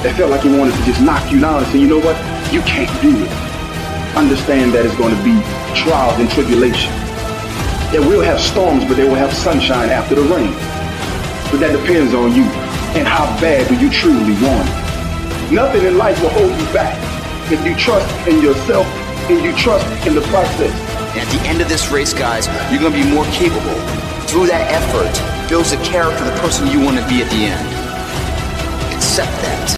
that felt like he wanted to just knock you down and say, you know what? You can't do it. Understand that it's going to be trials and tribulation. It will have storms, but they will have sunshine after the rain. But that depends on you and how bad do you truly want it. Nothing in life will hold you back if you trust in yourself and you trust in the process. And at the end of this race, guys, you're going to be more capable. Through that effort, builds the character the person you want to be at the end. Accept that.